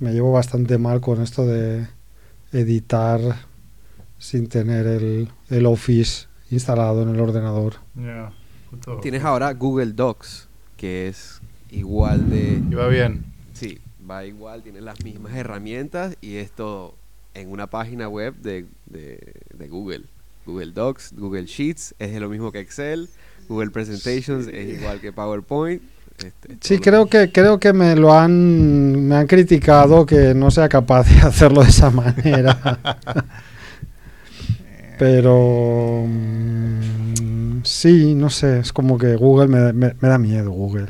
me llevo bastante mal con esto de editar sin tener el, el Office instalado en el ordenador. Puto. Tienes ahora Google Docs, que es igual de... Y va bien. Sí, va igual, tiene las mismas herramientas y esto en una página web de, de- de Google. Google Docs, Google Sheets, es lo mismo que Excel, Google Presentations es igual que PowerPoint. Este, es Sí, creo que, creo que me lo han, me han criticado que no sea capaz de hacerlo de esa manera. Pero mm, sí, no sé, es como que Google me, me- me da miedo Google.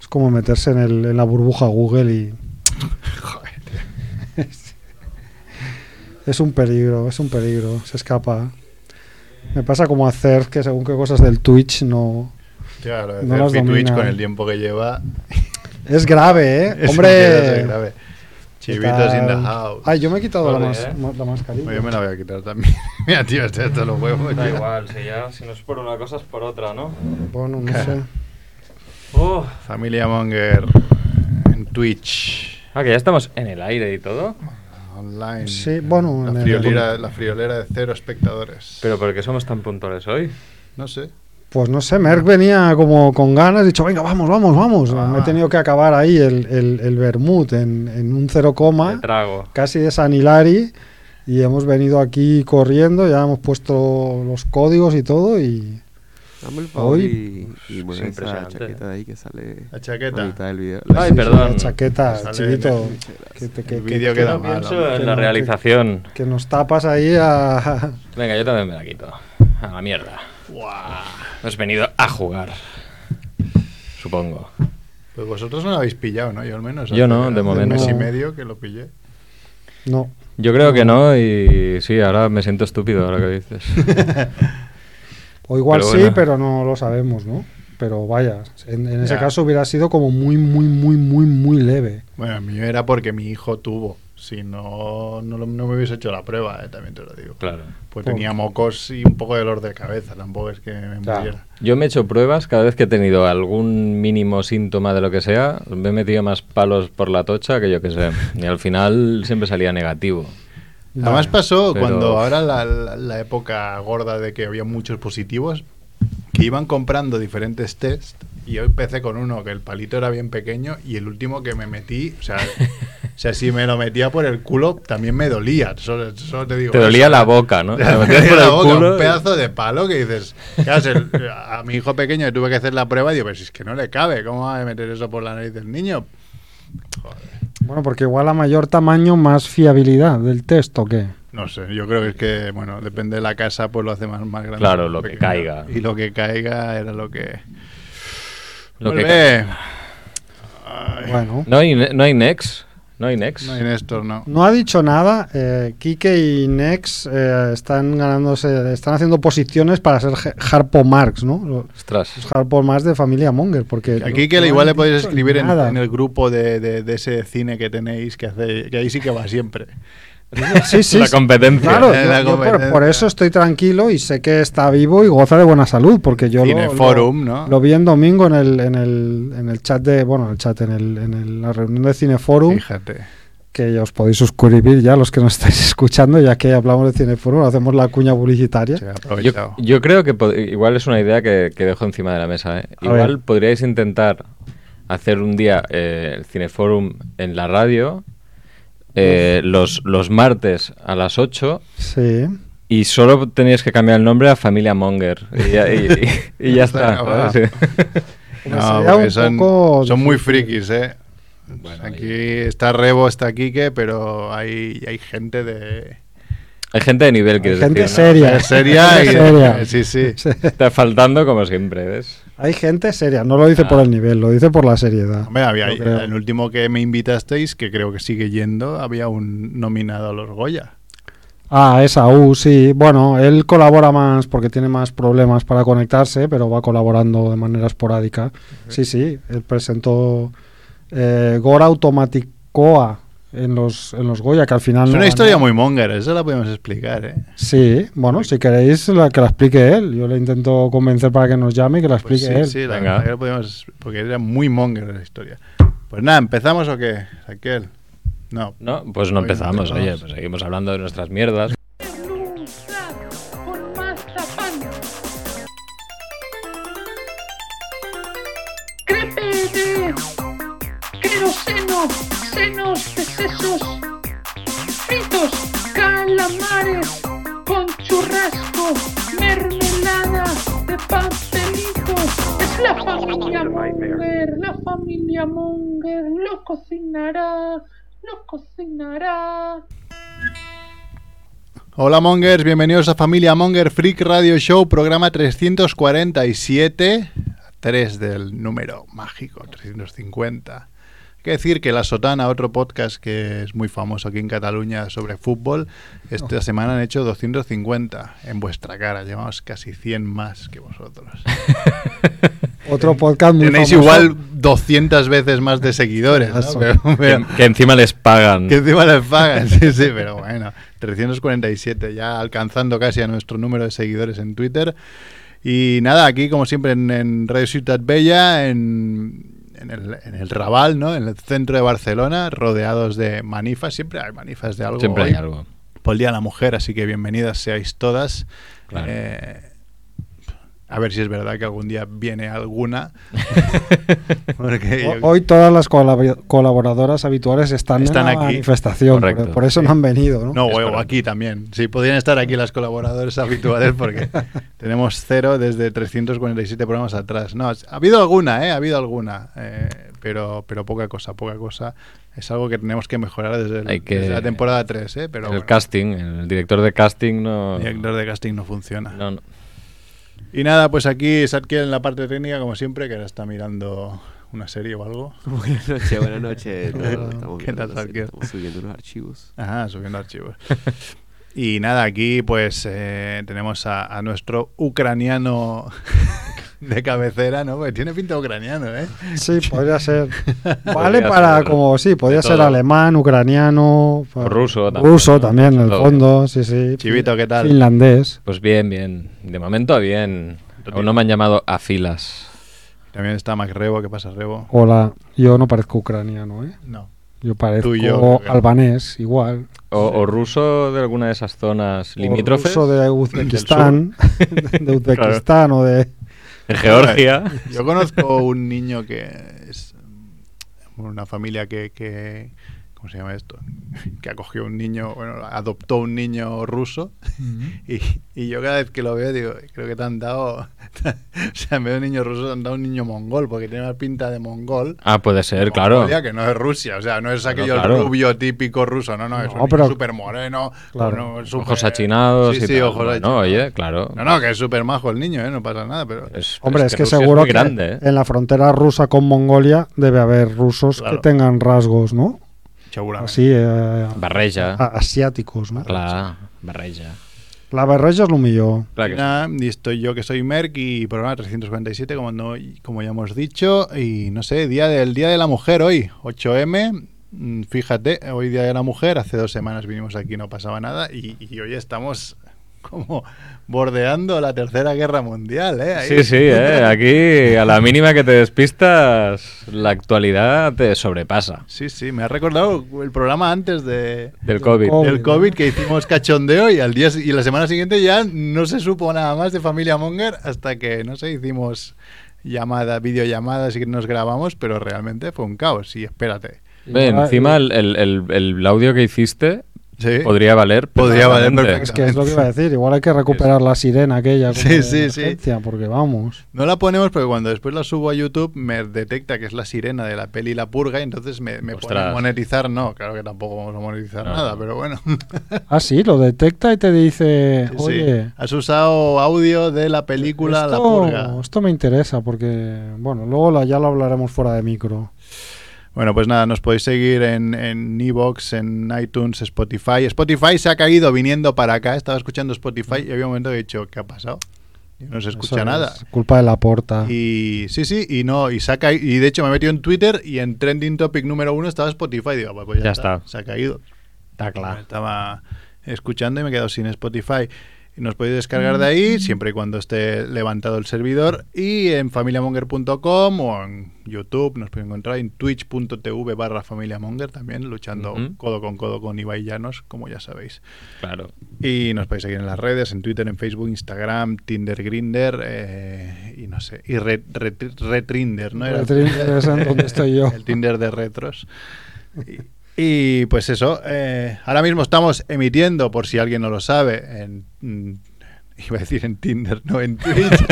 Es como meterse en, el- en la burbuja Google y Joder. es un peligro, es un peligro, se escapa. Me pasa como hacer que según qué cosas del Twitch no... Claro, No las Twitch con el tiempo que lleva. Es grave, ¿eh? es Hombre... grave. ¿qué Chivitos in the house. Ay, yo me he quitado la, mas- ¿eh? la mascarilla. Yo me la voy a quitar también. Mira, tío, este esto los huevos. Da tío. igual, si ya, si no es por una cosa es por otra, ¿no? Bueno, no sé. Familia Monger en Twitch. Ah, que ya estamos en el aire y todo. Online. Sí, bueno, en La el- friolera, la friolera de cero espectadores. Pero ¿por qué somos tan puntuales hoy? No sé. Pues no sé, Merck venía como con ganas, dicho, venga, vamos, vamos, vamos. Ah. Me he tenido que acabar ahí el, el, el vermut en, en un 0, De trago. casi de San Hilari. Y hemos venido aquí corriendo, ya hemos puesto los códigos y todo. Y Dame el favor Hoy- y, y es mueve esa impresionante. chaqueta de ahí que sale La a chaqueta. mitad del video. Ay, sí, perdón. la chaqueta, chiquito, que, El vídeo que- queda mal. pienso en Que la que- realización. que nos tapas ahí a... Venga, yo también me la quito. A la mierda. Hemos venido a jugar. Supongo. Pues vosotros no lo habéis pillado, ¿no? Yo al menos. Yo no, de hace momento. Un mes y medio que lo pillé. No, Yo creo que no y sí, ahora me siento estúpido ahora que dices. o igual Pero sí, bueno. pero no lo sabemos, ¿no? Pero vaya, en, en ese Ya. caso hubiera sido como muy, muy, muy, muy, muy leve. Bueno, a mí era porque mi hijo tuvo. Si no, no, me hubiese hecho la prueba, eh, también te lo digo. Claro. Pues tenía mocos y un poco de dolor de cabeza. Tampoco es que me Claro. muriera. Yo me he hecho pruebas cada vez que he tenido algún mínimo síntoma de lo que sea, me he metido más palos por la tocha que yo que sé. Y al final siempre salía negativo. Además Vale. pasó Pero- cuando ahora la, la- la época gorda de que había muchos positivos, que iban comprando diferentes tests y yo empecé con uno que el palito era bien pequeño y el último que me metí, o sea, o sea si me lo metía por el culo también me dolía. Solo, solo te digo. Te dolía eso. la boca, ¿no? Te dolía por la el boca, culo un pedazo de palo que dices, a mi hijo pequeño le tuve que hacer la prueba y digo, pues es que no le cabe, ¿cómo va a meter eso por la nariz del niño? Bueno, porque igual a mayor tamaño, más fiabilidad del test o qué. No sé, yo creo que es que, bueno, depende de la casa, pues lo hace más, más grande. Claro, lo que caiga. Y lo que caiga era lo que... Lo que Bueno, No hay, no hay Nex. No hay Nex. No hay Néstor, no. no ha dicho nada. Eh, Kike y Nex eh, están ganándose, están haciendo posiciones para ser Harpo Marx, ¿no? Los Ostras. Harpo Marx de familia Monger, porque Aquí no- que no igual le podéis escribir en, el grupo de, de- de ese cine que tenéis, que, hace, que ahí sí que va siempre. Sí, sí, La competencia. Claro, yo- la por, eso estoy tranquilo y sé que está vivo y goza de buena salud, porque yo lo, Cineforum, lo- ¿no? lo vi en domingo en el, en el, en el chat de, bueno, el chat, en, el, en el- la reunión de Cineforum, Fíjate. que ya os podéis suscribir ya los que nos estáis escuchando, ya que hablamos de Cineforum, hacemos la cuña publicitaria. Yo, creo que igual es una idea que, que dejo encima de la mesa. ¿eh? Igual ver. podríais intentar hacer un día eh, el Cineforum en la radio, eh, los, los martes a las 8, Sí. y solo teníais que cambiar el nombre a Familia Monger. Y ya, y- y- y ya está. Sí. No, porque son, poco son muy frikis, ¿eh? Bueno, Aquí está Rebo, está Quique, pero hay, hay gente de... Hay gente de nivel, quieres gente decir. ¿no? seria. de seria Gente y... seria. Sí, sí. Sí. Está faltando como siempre, ¿ves? Hay gente seria, no lo dice por Ah. el nivel, lo dice por la seriedad. Hombre, había, el último que me invitasteis, que creo que sigue yendo, había un nominado a los Goya. Ah, esa U, sí. Bueno, él colabora más porque tiene más problemas para conectarse, pero va colaborando de manera esporádica. Sí, sí, él presentó eh, Gora Automaticoa en los, en los Goya, que al final... Es una historia muy monger, eso la podemos explicar, ¿eh? Sí, bueno, si queréis la, que la explique él. Yo le intento convencer para que nos llame y que la Pues explique sí, él. sí, la Venga. verdad que lo podemos, porque era muy monger la historia. Pues nada, ¿empezamos o qué, Raquel? No. No, pues no no empezamos, oye, pues seguimos hablando de nuestras mierdas. Queroseno, senos de sesos, fritos, calamares con churrasco, mermelada de pastelito. Es la familia Munger, la familia Munger lo cocinará, lo cocinará. Hola Mongers, bienvenidos a Familia Monger Freak Radio Show, programa 347, 3 del número mágico, 350. Hay que decir que La Sotana, otro podcast que es muy famoso aquí en Cataluña sobre fútbol, esta semana han hecho 250 en vuestra cara, llevamos casi 100 más que vosotros. Otro podcast muy Tenéis famoso. igual 200 veces más de seguidores, ¿no? Eso. Pero- pero- Que, que encima les pagan. que encima les pagan, sí, sí, pero bueno, 347, ya alcanzando casi a nuestro número de seguidores en Twitter. Y nada, aquí como siempre en, en Radio Ciutat Bella, en, en el, en el Raval, ¿no? En el centro de Barcelona, rodeados de manifas, siempre hay manifas de algo. Siempre hoy, hay algo. Por el Día de la Mujer, así que bienvenidas seáis todas. Claro. Eh, a ver si es verdad que algún día viene alguna. Porque yo- Ho- Hoy todas las colab- colaboradoras habituales están, Están en la aquí. manifestación, por, Correcto. por eso no han venido, ¿no? No, aquí también. Sí, podrían estar aquí las colaboradores habituales porque tenemos cero desde 347 programas atrás. No, ha habido alguna, ¿eh? Ha habido alguna. eh, pero, pero poca cosa, poca cosa. Es algo que tenemos que mejorar desde, el- Hay que- desde la temporada 3, ¿eh? Pero el bueno, casting, el director de casting no. el director de casting no funciona. no, no. Y nada, pues aquí Satkiel en la parte técnica, como siempre, que ahora está mirando una serie o algo. Buenas noches, buenas noches. No, Hola. estamos, ¿Qué tal, serie, estamos subiendo unos archivos. Ajá, subiendo archivos. Y nada, aquí pues eh, tenemos a, a nuestro ucraniano de cabecera, ¿no? Porque tiene pinta ucraniano, ¿eh? Sí, podría ser. Vale Podría para ser. como, sí, podría ser todo. alemán, ucraniano. O ruso también, Ruso ¿no? también, en el fondo, sí, sí. Chivito, ¿qué tal? Finlandés. Pues bien, bien. De momento bien. Aún no me han llamado a filas. También está Mac Rebo, ¿qué pasa, Rebo? Hola, yo no parezco ucraniano, ¿eh? No. Yo parezco yo, albanés, igual. O, o ruso de alguna de esas zonas O limítrofes. ruso de Uzbekistán, de Uzbekistán o de... Georgia. Yo conozco un niño que es una familia que, que ¿cómo se llama esto? Que acogió un niño, bueno, adoptó un niño ruso y, y yo cada vez que lo veo digo, creo que te han dado, o sea, en vez de un niño ruso te han dado un niño mongol porque tiene más pinta de mongol. Ah, puede ser, claro. Mongolia, que no es Rusia, o sea, no es aquello claro. rubio típico ruso, no, no, es No, un pero- súper moreno, Claro. Ojos achinados Sí, y sí, tal. ojos achinados. oye, claro. No, no, que es súper majo el niño, ¿eh? no pasa nada, pero... Es- Hombre, es, que, Rusia seguro que grande, ¿eh? en la frontera rusa con Mongolia debe haber rusos Claro. que tengan rasgos, ¿no? Seguramente. Así, eh, Barreja. a- ¿no? Clar, barreja. La barreja es lo mío. Clar que sí. Nada, y estoy yo que soy Merck y programa 347 como no como ya hemos dicho y no sé día del día de la mujer hoy 8m mm, fíjate hoy día de la mujer hace dos semanas vinimos aquí no pasaba nada y, y hoy estamos como bordeando la tercera guerra mundial eh Ahí. Sí, sí, ¿eh? aquí a la mínima que te despistas, la actualidad te sobrepasa. sí sí me ha recordado el programa antes de Del COVID. COVID. del COVID que hicimos cachondeo y al día y la semana siguiente ya no se supo nada más de Familia Monger hasta que no sé hicimos llamada videollamadas y que nos grabamos pero realmente fue un caos y espérate Ve, Igual- encima el, el- el- el audio que hiciste sí podría valer. Podría valer perfectamente. Es que es lo que iba a decir. Igual hay que recuperar la sirena aquella. como Sí, sí, sí. Porque vamos. no la ponemos porque cuando después la subo a YouTube me detecta que es la sirena de la peli La Purga y entonces me, me pone Ostras. monetizar no claro que tampoco vamos a monetizar No. nada pero bueno Ah, sí, lo detecta y te dice, Sí, sí. oye, has usado audio de la película La Purga esto, esto me interesa porque, bueno, luego la- ya lo hablaremos fuera de micro. Bueno, pues nada, nos podéis seguir en, en Evox, en iTunes, Spotify. Spotify se ha caído viniendo para acá. Estaba escuchando Spotify y había un momento que he dicho, ¿qué ha pasado? Y no se escucha Eso nada. es culpa de la porta. Y sí, sí, y no, y se ha caído. Y de hecho me he metido en Twitter y en trending topic número uno estaba Spotify. Digo, pues, pues ya, Ya está, está. Se ha caído. Está claro. Estaba escuchando y me he quedado sin Spotify. Y nos podéis descargar de ahí, siempre y cuando esté levantado el servidor. Y en familiamonger.com o en YouTube nos podéis encontrar en twitch.tv barra familiamonger también, luchando codo con codo con Ibai Llanos, como ya sabéis. Claro. Y nos podéis seguir en las redes, en Twitter, en Facebook, Instagram, Tinder, Grinder eh, y no sé, y Red, Red- Retrinder, ¿no? Era- Retrinder es en donde estoy yo. El Tinder de retros. Y, y, pues eso, eh, ahora mismo estamos emitiendo, por si alguien no lo sabe, en... mm, Iba a decir en Tinder, no, en Twitch.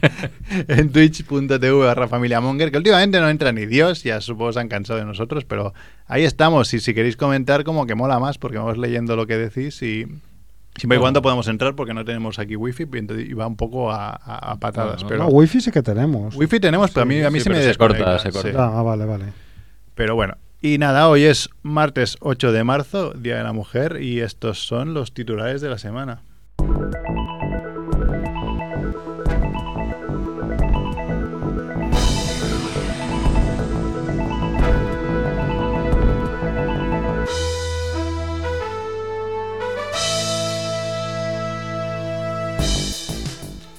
en twitch.tv barra familia Monger, que últimamente no entra ni Dios, ya supongo se han cansado de nosotros, pero ahí estamos. Y si queréis comentar, como que mola más, porque vamos leyendo lo que decís y siempre y cuando podamos entrar, porque no tenemos aquí wifi, y va un poco a, a- a patadas. No, no. pero No, wifi sí que tenemos. wifi tenemos, pero a mí, a mí sí, se me se corta, desconecta, se corta. sí. Ah, vale, vale. Pero bueno, y nada, hoy es martes 8 de marzo, Día de la Mujer, y estos son los titulares de la semana.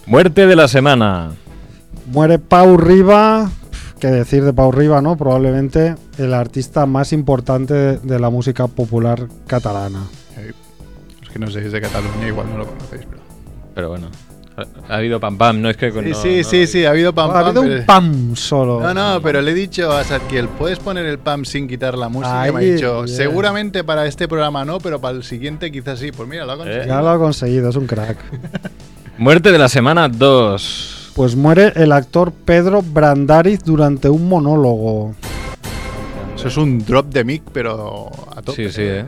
Muerte de la semana. Muere Pau Riba. ¿Qué decir de Pau Riba, no? Probablemente el artista más importante de, la música popular catalana. Los que no seáis de Cataluña igual no lo conocéis, pero... Pero bueno, ha, ha habido pam pam, no es que... Sí, no- sí, no- sí, sí, ha habido pam ha pam. habido pero- un pam solo. No, no, pero le he dicho a Sadkiel, ¿puedes poner el pam sin quitar la música? Y me ha Ahí, dicho, yeah. seguramente para este programa no, pero para el siguiente quizás sí. Pues mira, lo ha conseguido. Ya lo ha conseguido, es un crack. Muerte de la semana 2. Pues muere el actor Pedro Brandariz durante un monólogo. Eso es un drop de mic, pero a tope. Sí, sí, ¿eh?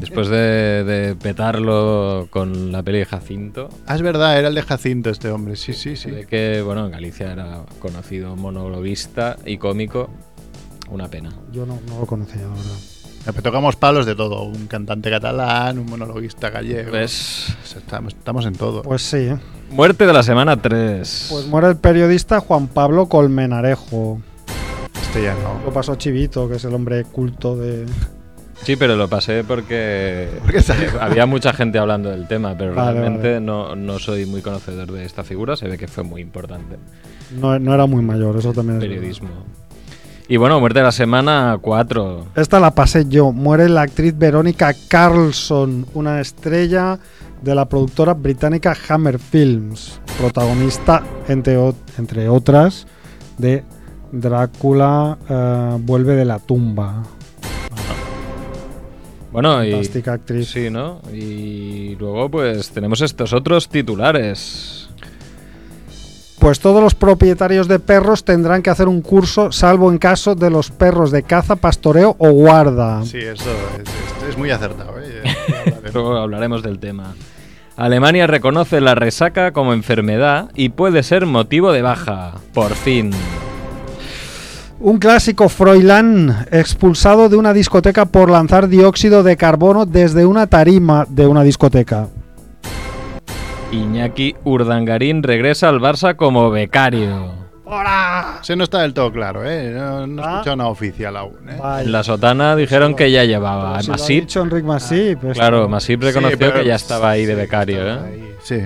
Después de, de petarlo con la peli de Jacinto, Ah, es verdad, era el de Jacinto este hombre. Sí, sí, sí. de que, bueno, en Galicia era conocido monologuista y cómico. Una pena. Yo no, no lo conocía, la verdad. Tocamos palos de todo. Un cantante catalán, un monologuista gallego. Pues, Estamos, estamos en todo. Pues sí. ¿eh? muerte de la semana 3. Pues muere el periodista Juan Pablo Colmenarejo. Este ya no. Lo pasó Chivito, que es el hombre culto de... Sí, pero lo pasé porque Porque había mucha gente hablando del tema, pero Vale, realmente vale. No, no soy muy conocedor de esta figura. Se ve que fue muy importante. No, no era muy mayor, eso también es verdad. Periodismo. Y bueno, muerte de la semana 4. Esta la pasé yo. Muere la actriz Verónica Carlson, una estrella de la productora británica Hammer Films, protagonista, entre, entre otras, de Drácula eh, vuelve de la tumba. Bueno, y. Fantástica actriz. Sí, ¿no? Y luego, pues tenemos estos otros titulares. Pues todos los propietarios de perros tendrán que hacer un curso, salvo en caso de los perros de caza, pastoreo o guarda. Sí, eso es, es- es muy acertado. ¿eh? Luego hablaremos del tema. Alemania reconoce la resaca como enfermedad y puede ser motivo de baja. Por fin. Un clásico Froilán expulsado de una discoteca por lanzar dióxido de carbono desde una tarima de una discoteca. Iñaki Urdangarín regresa al Barça como becario. Ese no está del todo claro, ¿eh? No, no he Ah. escuchado nada oficial aún, ¿eh? La sotana dijeron que ya llevaba. Si lo ha Masip, dicho Enric Masip. esto. claro, Masip reconoció Sí, pero- que ya estaba ahí de becario, ¿eh? ahí, Sí.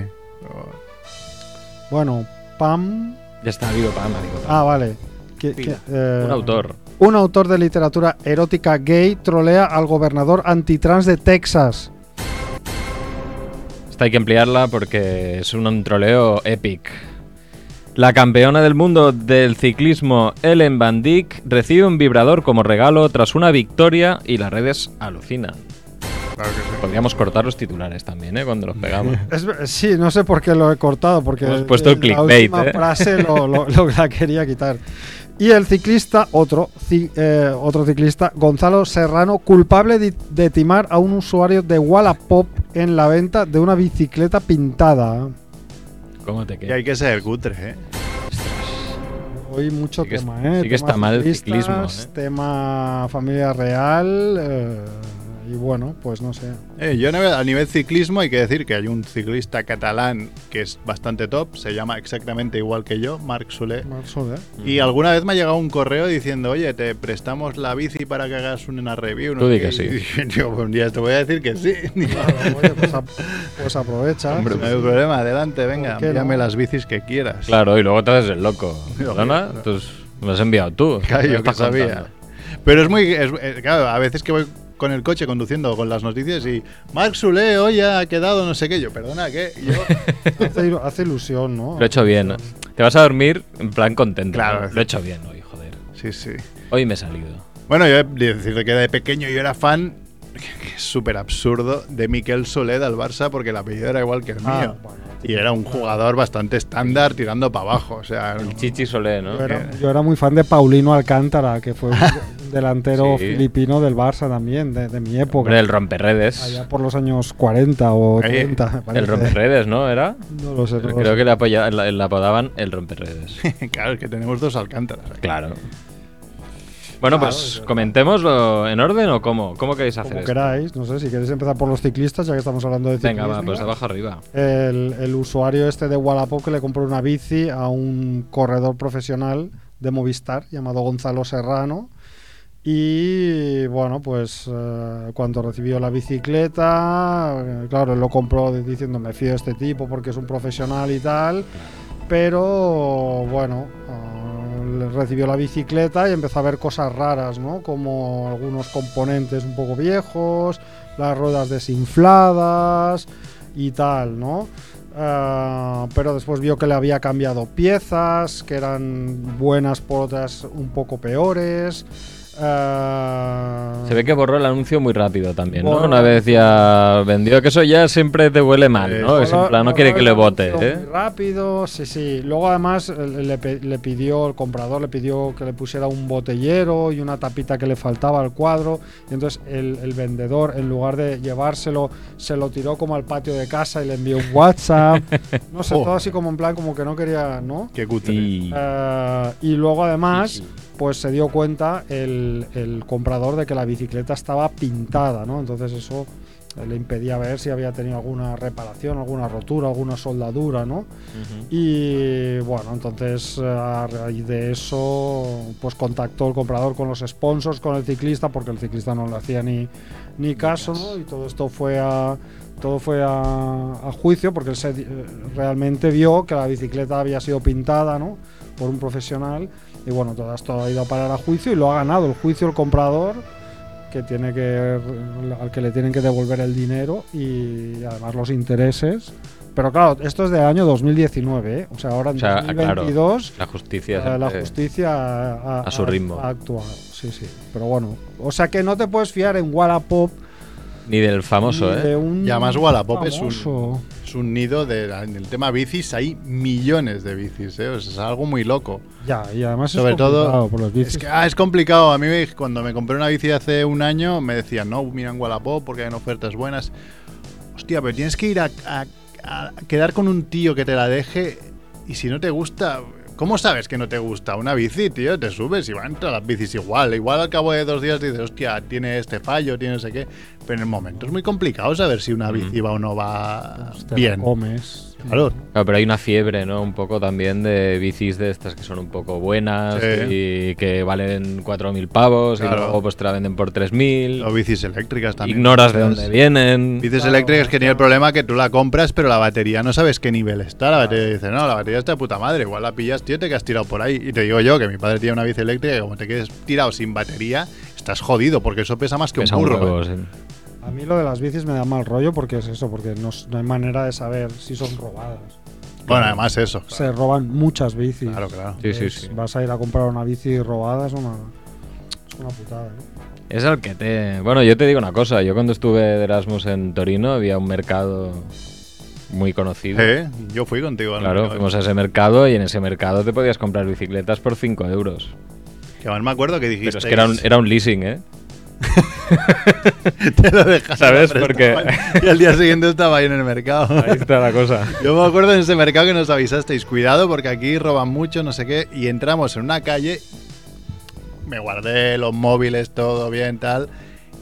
Bueno, Pam. Ya está habido Pama, digo, Pam. Ah, vale. Eh, Un autor. Un autor de literatura erótica gay trolea al gobernador antitrans de Texas. Esta hay que emplearla porque es un troleo epic. La campeona del mundo del ciclismo, Ellen Van Dijk, recibe un vibrador como regalo tras una victoria y las redes alucinan. Claro que sí. Podríamos cortar los titulares también, ¿eh? Cuando los pegamos. Es sí, no sé por qué lo he cortado, porque Hemos puesto el la clickbait, última ¿eh? frase lo, lo- lo- la quería quitar. Y el ciclista, otro, ci- eh, otro ciclista, Gonzalo Serrano, culpable de, de timar a un usuario de Wallapop en la venta de una bicicleta pintada. ¿Cómo te Y queda? hay que ser cutre, ¿eh? Hoy mucho Sí que es- tema, ¿eh? sí que Tema está mal el ciclismo, ¿eh? Tema familia real. eh, y bueno, pues no sé. Eh, yo a nivel- a ciclismo hay que decir que hay un ciclista catalán que es bastante top, se llama exactamente igual que yo, Marc Solé. Marc Soler. Y alguna vez me ha llegado un correo diciendo, oye, te prestamos la bici para que hagas una review. no Tú di qué". que sí. Y "Tío, pues un día te voy a decir que sí. Claro, oye, pues, ap- pues aprovecha. Hombre, no hay problema, adelante, venga, ¿Por qué envíame no? las bicis que quieras. Claro, y luego te haces el loco. No. Entonces, me has enviado tú. Claro, ¿Qué yo que sabía. contando? Pero es muy. es- eh, claro, a veces que voy con el coche conduciendo con las noticias y Marc Solé hoy ha quedado no sé qué. Yo, perdona, ¿qué? Y yo, Hace, ilu- hace ilusión, ¿no? Lo he hecho bien. Te vas a dormir en plan contento. Claro. ¿no? Lo he hecho bien hoy, joder. sí, sí. Hoy me he salido. Bueno, yo he de decir que de pequeño yo era fan, que súper absurdo, de Miquel Solé del Barça porque el apellido era igual que el Ah, mío. bueno. Y era un jugador bastante estándar tirando para abajo. O sea, El Chichi Solé, ¿no? Yo era, yo era muy fan de Paulino Alcántara, que fue un delantero Sí. filipino del Barça también, de, de mi época. Hombre, el romperredes. Allá por los años 40 o Ahí, 30. me El romperredes, ¿no? ¿Era? No lo sé. no lo Creo sé. que le, apoya- le- le apodaban el romperredes. claro, es que tenemos dos alcántaras. aquí. claro. Bueno, Claro, pues comentémoslo en orden o cómo. ¿Cómo queréis hacer Como esto? queráis, no sé, si queréis empezar por los ciclistas, ya que estamos hablando de ciclismo. Venga, va, pues de abajo arriba. el, el usuario este de Wallapop que le compró una bici a un corredor profesional de Movistar llamado Gonzalo Serrano. Y bueno, pues eh, cuando recibió la bicicleta, eh, claro, él lo compró diciendo me fío de este tipo porque es un profesional y tal. Pero bueno, eh, recibió la bicicleta y empezó a ver cosas raras, ¿no? Como algunos componentes un poco viejos, las ruedas desinfladas y tal, ¿no? Ah, pero después vio que le había cambiado piezas, que eran buenas por otras un poco peores. Ah, Se ve que borró el anuncio muy rápido también, ¿no? Borró Una vez ya vendió, que eso ya siempre te huele mal, Eh, ¿no? Es en plan, no quiere que el le vote, ¿eh? muy rápido, sí, sí. Luego además le, pidió, el comprador le pidió que le pusiera un botellero y una tapita que le faltaba al cuadro. Y entonces el, el vendedor, en lugar de llevárselo, se lo tiró como al patio de casa y le envió un WhatsApp. No sé, Oh. todo así como en plan, como que no quería, ¿no? Qué cutre. Y... Eh, y luego además, Sí, sí. Pues se dio cuenta el, el comprador de que la bicicleta estaba pintada, ¿no? Entonces eso eh, le impedía ver si había tenido alguna reparación, alguna rotura, alguna soldadura, ¿no? Ujú. Y bueno, entonces a raíz de eso, pues contactó el comprador con los sponsors, con el ciclista, porque el ciclista no le hacía ni, ni caso, ¿no? Y todo esto fue a todo fue a, a juicio porque él se, eh, realmente vio que la bicicleta había sido pintada, ¿no? Por un profesional y bueno, todo esto ha ido a parar a juicio y lo ha ganado el juicio el comprador que tiene que al que le tienen que devolver el dinero y además los intereses. Pero claro, esto es del año 2019, ¿eh? o sea, ahora en O sea, claro, 2022 La justicia. eh, la justicia ha, a su ritmo. ha actuado. Sí, sí. Pero bueno, o sea que no te puedes fiar en Wallapop Ni del famoso, ni de ¿eh? un Y además Wallapop es un, es un nido de, en el tema bicis, hay millones de bicis, ¿eh? O sea, es algo muy loco. Ya, y además Sobre es todo, complicado por los Es bicis. que ah, es complicado. A mí cuando me compré una bici hace un año me decían, no, mira en Wallapop porque hay ofertas buenas. Hostia, pero tienes que ir a, a- a quedar con un tío que te la deje y si no te gusta... ¿Cómo sabes que no te gusta una bici, tío? Te subes y van todas las bicis igual. Igual al cabo de dos días dices, hostia, tiene este fallo, tiene no sé qué. Pero en el momento es muy complicado saber si una bici va o no va Te la bien. comes. Claro. Claro, pero hay una fiebre, ¿no? Un poco también de bicis de estas que son un poco buenas Sí. y que valen 4.000 pavos y luego pues te la venden por 3.000. O bicis eléctricas también. Ignoras de dónde vienen. Bicis Claro, eléctricas que tiene el problema que tú la compras, pero la batería no sabes qué nivel está. La batería dice, no, la batería está de puta madre. Igual la pillas, tío, te que has tirado por ahí. Y te digo yo que mi padre tiene una bici eléctrica y como te quedes tirado sin batería, estás jodido porque eso pesa más que Pesa un un burro. huevo, ¿eh? sí. A mí lo de las bicis me da mal rollo porque es eso, porque no, hay manera de saber si son robadas. Bueno, además eso. Se roban muchas bicis. Claro, claro. Sí, sí, Es- sí. Vas a ir a comprar una bici robada, es una, es una putada. ¿eh? Es el que te... Bueno, yo te digo una cosa. Yo cuando estuve de Erasmus en Torino había un mercado muy conocido. Eh, Yo fui contigo. al Claro, fuimos a ese mercado y en ese mercado te podías comprar bicicletas por 5 euros. Que además me acuerdo que dijiste. Pero es que era un, era un leasing, ¿eh? te lo dejas ¿Sabes? Porque- Y al día siguiente estaba ahí en el mercado. Ahí está la cosa. Yo me acuerdo en ese mercado que nos avisasteis, cuidado porque aquí roban mucho, no sé qué, y entramos en una calle, me guardé los móviles, todo bien, tal,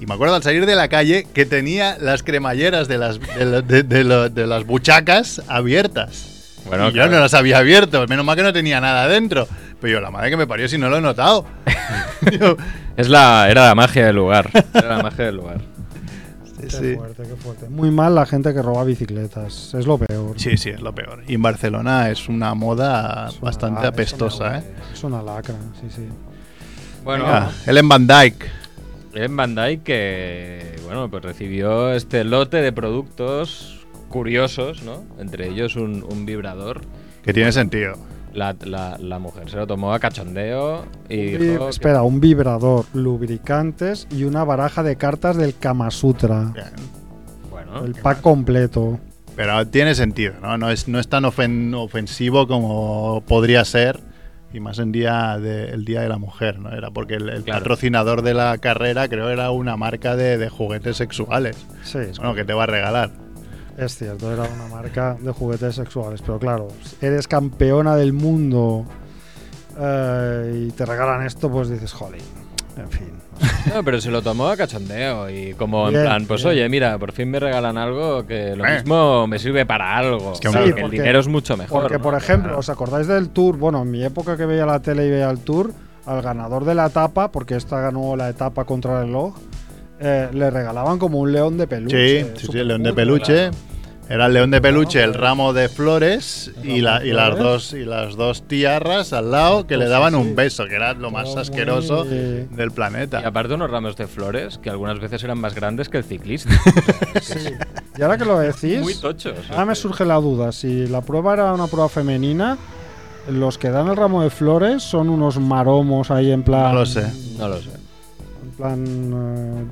Y me acuerdo al salir de la calle que tenía las cremalleras de las, de, de las buchacas abiertas. Bueno, y claro. yo no las había abierto, menos mal que no tenía nada dentro. Pero yo, la madre que me parió si no lo he notado. Yo, Es la, era la magia del lugar. Era la magia del lugar. sí, Qué sí. fuerte, qué fuerte. Muy mal la gente que roba bicicletas. Es lo peor. Sí, sí, es lo peor. Y en Barcelona es una moda Es una bastante la- apestosa, es ¿eh? una- Es una lacra, sí, sí. Bueno, Venga, Ellen Van Dyke. en Bandai que, bueno, pues recibió este lote de productos curiosos, ¿no? Entre ellos un, un vibrador. Que tiene sentido. La, la- la mujer se lo tomó a cachondeo y Un dijo... que- espera, un vibrador, lubricantes y una baraja de cartas del Kama Sutra. Bien. bueno, el ¿qué pack más? completo. Pero tiene sentido, ¿no? No es, no es tan ofen- ofensivo como podría ser. Y más en día de, el Día de la Mujer, ¿no? Era porque el, el Claro. patrocinador de la carrera creo era una marca de, de juguetes sexuales. Sí, es, Bueno, que te va a regalar. Es cierto, era una marca de juguetes sexuales. Pero claro, eres campeona del mundo eh, y te regalan esto, pues dices, jolín. En fin. No, pero se lo tomó a cachondeo y como Bien, en plan, pues bien. oye, mira, por fin me regalan algo que lo Eh. mismo me sirve para algo. Es que Sí, que el dinero es mucho mejor. Porque, ¿no? por ejemplo, Claro. ¿os acordáis del tour? Bueno, en mi época que veía la tele y veía el tour, al ganador de la etapa, porque esta ganó la etapa contra el reloj, eh, le regalaban como un león de peluche. Sí, sí, sí, el león de peluche. Era el león de peluche, el pues. ramo de flores y, la- de y las dos y las dos tiarras al lado que le Sí, daban sí. un beso, que era lo más asqueroso del planeta. Y aparte unos ramos de flores que algunas veces eran más grandes que el ciclista. Sí. Y ahora que lo decís, Muy tochos. ahora me surge la duda. Si la prueba era una prueba femenina, los que dan el ramo de flores son unos maromos ahí en plan. No lo sé. No lo sé. En plan. eh,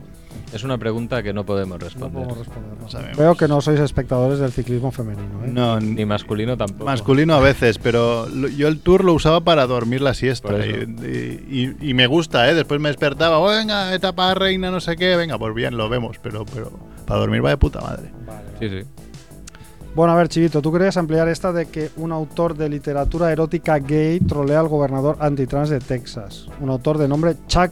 Es una pregunta que no podemos no responder. podemos responder. ¿no? Veo que no sois espectadores del ciclismo femenino. ¿eh? No, Ni masculino tampoco. Masculino a veces, pero yo el tour lo usaba para dormir la siesta. Y, me gusta, ¿eh? Después me despertaba, "Oh, venga, etapa reina, no sé qué, venga, pues bien, lo vemos, pero, pero para dormir va de puta madre. Vale, vale. Sí, sí. Bueno, a ver, Chivito, tú querías ampliar esta de que un autor de literatura erótica gay trolea al gobernador antitrans de Texas. Un autor de nombre Chuck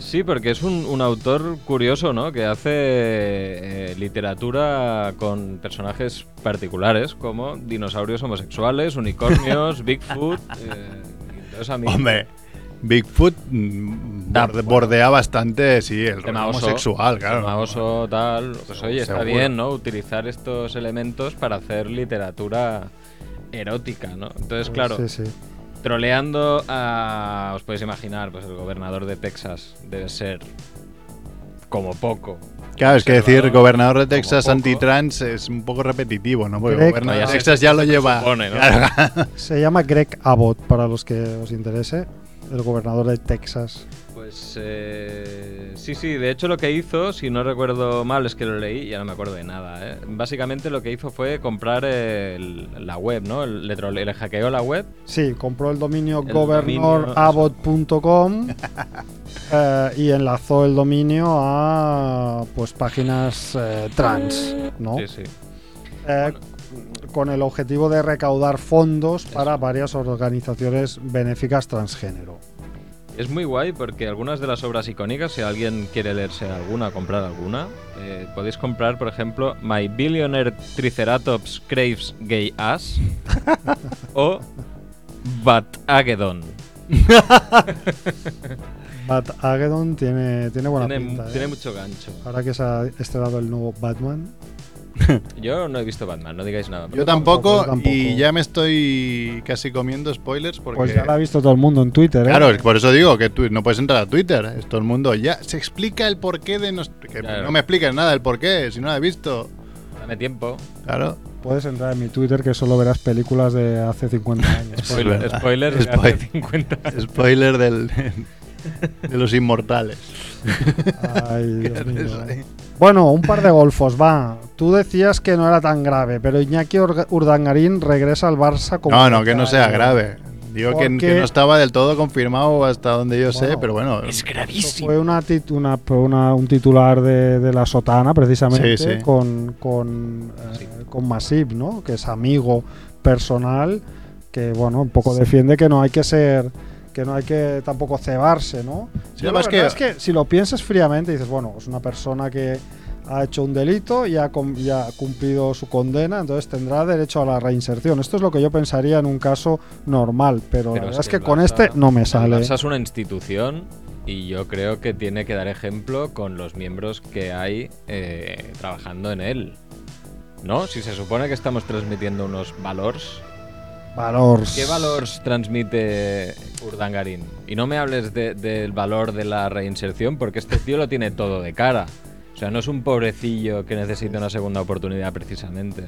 Sí, porque es un, un autor curioso, ¿no? Que hace eh, literatura con personajes particulares como dinosaurios homosexuales, unicornios, Bigfoot. eh, y a mí- Hombre, Bigfoot mm, Da, borde- bueno. bordea bastante, sí, el tema homosexual, claro. tema oso, tal. Pues oye, está Seguro. bien, ¿no? Utilizar estos elementos para hacer literatura erótica, ¿no? Entonces, claro, Sí, sí. Troleando a. Os podéis imaginar, pues el gobernador de Texas debe ser como poco. Claro, es que decir gobernador de Texas antitrans es un poco repetitivo, ¿no? Porque Greg- gobernador de se- Texas ya lo se lleva. supone, ¿no? Claro. Se llama Greg Abbott, para los que os interese. El gobernador de Texas. Pues eh, sí, sí, de hecho lo que hizo, si no recuerdo mal, es que lo leí y ya no me acuerdo de nada. ¿eh? Básicamente lo que hizo fue comprar el- la web, ¿no? El- Le, trole- le hackeó la web Sí, compró el dominio governorabbott.com eh, y enlazó el dominio a pues páginas eh, trans, ¿no? Sí, sí. Eh, con el objetivo de recaudar fondos para varias organizaciones benéficas transgénero. Es muy guay porque algunas de las obras icónicas, si alguien quiere leerse alguna, comprar alguna, eh, podéis comprar, por ejemplo, My Billionaire Triceratops Craves Gay Ass o Batagedon. Bat Agedon tiene, tiene buena Tiene, pinta. ¿eh? tiene mucho gancho. Ahora que se ha estrenado el nuevo Batman. Yo no he visto Batman, no digáis nada. Yo tampoco, yo tampoco. y ya me estoy casi comiendo spoilers porque. Pues ya la ha visto todo el mundo en Twitter. ¿eh? Claro, por eso digo que tú no puedes entrar a Twitter. Es todo el mundo ya se explica el porqué de nos- que Claro. no me expliques nada del porqué si no lo he visto. Dame tiempo. Claro. Puedes entrar en mi Twitter que solo verás películas de hace 50 años. Spoiler, verdad. spoiler de hace Spoiler. 50 años. Spoiler del de los inmortales. Ay, Dios mío. Bueno, un par de golfos, va. Tú decías que no era tan grave, pero Iñaki Urdangarín regresa al Barça como. No, no, que no sea grave. Digo que, no estaba del todo confirmado hasta donde yo sé, pero bueno. Es gravísimo. fue una, tit- una- una- un titular de, de la sotana, precisamente, Sí, sí. con, con, eh, con Masip, ¿no? Que es amigo personal, que, bueno, un poco defiende que no hay que ser que no hay que tampoco cebarse, ¿no? Sí, la que- es que si lo piensas fríamente dices, bueno, es una persona que ha hecho un delito y ha, com- y ha cumplido su condena, entonces tendrá derecho a la reinserción. Esto es lo que yo pensaría en un caso normal, pero, Pero la verdad es que, con Barça- este no me sale. Barça es una institución y yo creo que tiene que dar ejemplo con los miembros que hay eh, trabajando en él. ¿No? Si se supone que estamos transmitiendo unos valores, Valores. ¿qué valores transmite Urdangarín? Y no me hables de- del valor de la reinserción porque este tío lo tiene todo de cara. O sea, no es un pobrecillo que necesita una segunda oportunidad precisamente,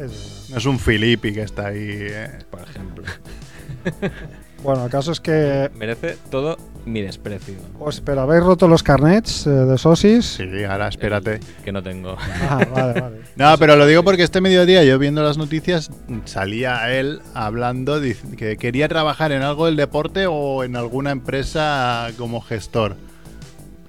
Es. No es un Filippi que está ahí. eh. por ejemplo. Bueno, el caso es que... Merece todo mi desprecio. Pues, pero habéis roto los carnets eh, de sosis. Sí, ahora espérate. El que no tengo. Ah, vale, vale. No, pero lo digo porque este mediodía yo viendo las noticias salía él hablando que quería trabajar en algo del deporte o en alguna empresa como gestor.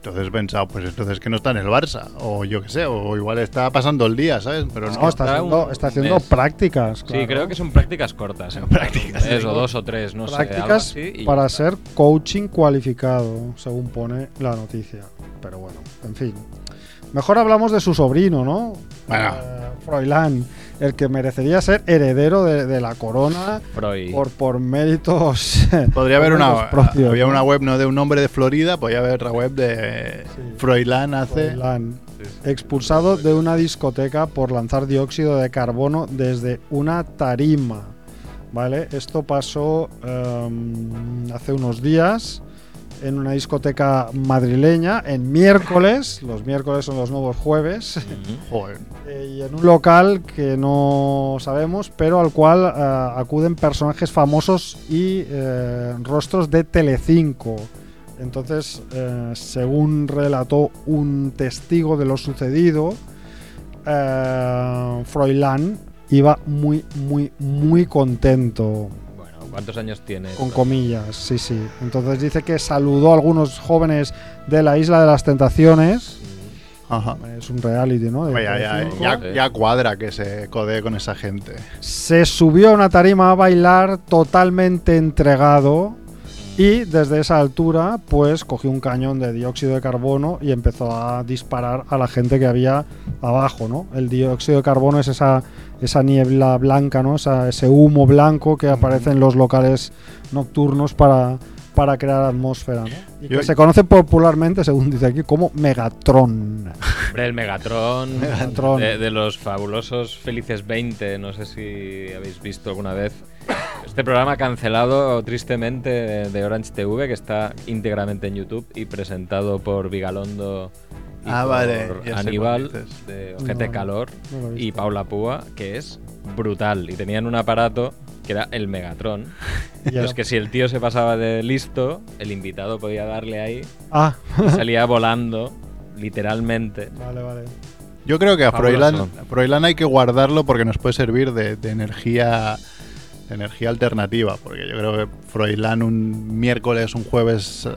Entonces he pensado, pues entonces que no está en el Barça, o yo qué sé, o igual está pasando el día, ¿sabes? Pero No, no, está está haciendo, un está haciendo prácticas. Sí, claro. creo que son prácticas cortas. ¿eh? Prácticas, o dos o tres, no sé. prácticas para ser coaching cualificado, según pone la noticia. Pero bueno, en fin. Mejor hablamos de su sobrino, ¿no? Bueno. Eh, Froilán, el que merecería ser heredero de, de la corona Freud. por, por méritos. Podría haber una, propios, había ¿no? una web no de un hombre de Florida, podría haber otra web de Sí. Froilán hace. Froilán, expulsado de una discoteca por lanzar dióxido de carbono desde una tarima. ¿Vale? Esto pasó em, hace unos días en una discoteca madrileña, en miércoles, los miércoles son los nuevos jueves, eh, y en un local que no sabemos, pero al cual eh, acuden personajes famosos y eh, rostros de Telecinco. Entonces, según relató un testigo de lo sucedido, Froilán iba muy, muy, muy contento, ¿cuántos años tiene? con comillas, sí, sí. Entonces dice que saludó a algunos jóvenes de la Isla de las Tentaciones. Ajá. Es un reality, ¿no? De Hombre, ya, ya- Telecinco. ya- ya cuadra que se codee con esa gente. se subió a una tarima a bailar totalmente entregado y desde esa altura pues cogió un cañón de dióxido de carbono y empezó a disparar a la gente que había abajo, ¿no? El dióxido de carbono es esa, esa niebla blanca, ¿no? Esa- ese humo blanco que aparece en los locales nocturnos para, para crear atmósfera, ¿no? Y que Yo- se conoce popularmente, según dice aquí, como Megatron. Hombre, el Megatron, Megatron. De, de los fabulosos Felices 20, no sé si habéis visto alguna vez. Este programa cancelado tristemente de, de Orange TV, que está íntegramente en YouTube y presentado por Vigalondo y Ah, por vale, Aníbal de Ojete no, Calor no y. Paula Púa, que es brutal. Y tenían un aparato que era el Megatron. Y era- Pues que si el tío se pasaba de listo, el invitado podía darle ahí Ah, y salía volando, literalmente. vale, vale. Yo creo que a. Froilán, hay que guardarlo porque nos puede servir de, de energía de energía alternativa. Porque yo creo que Froilán un miércoles, un jueves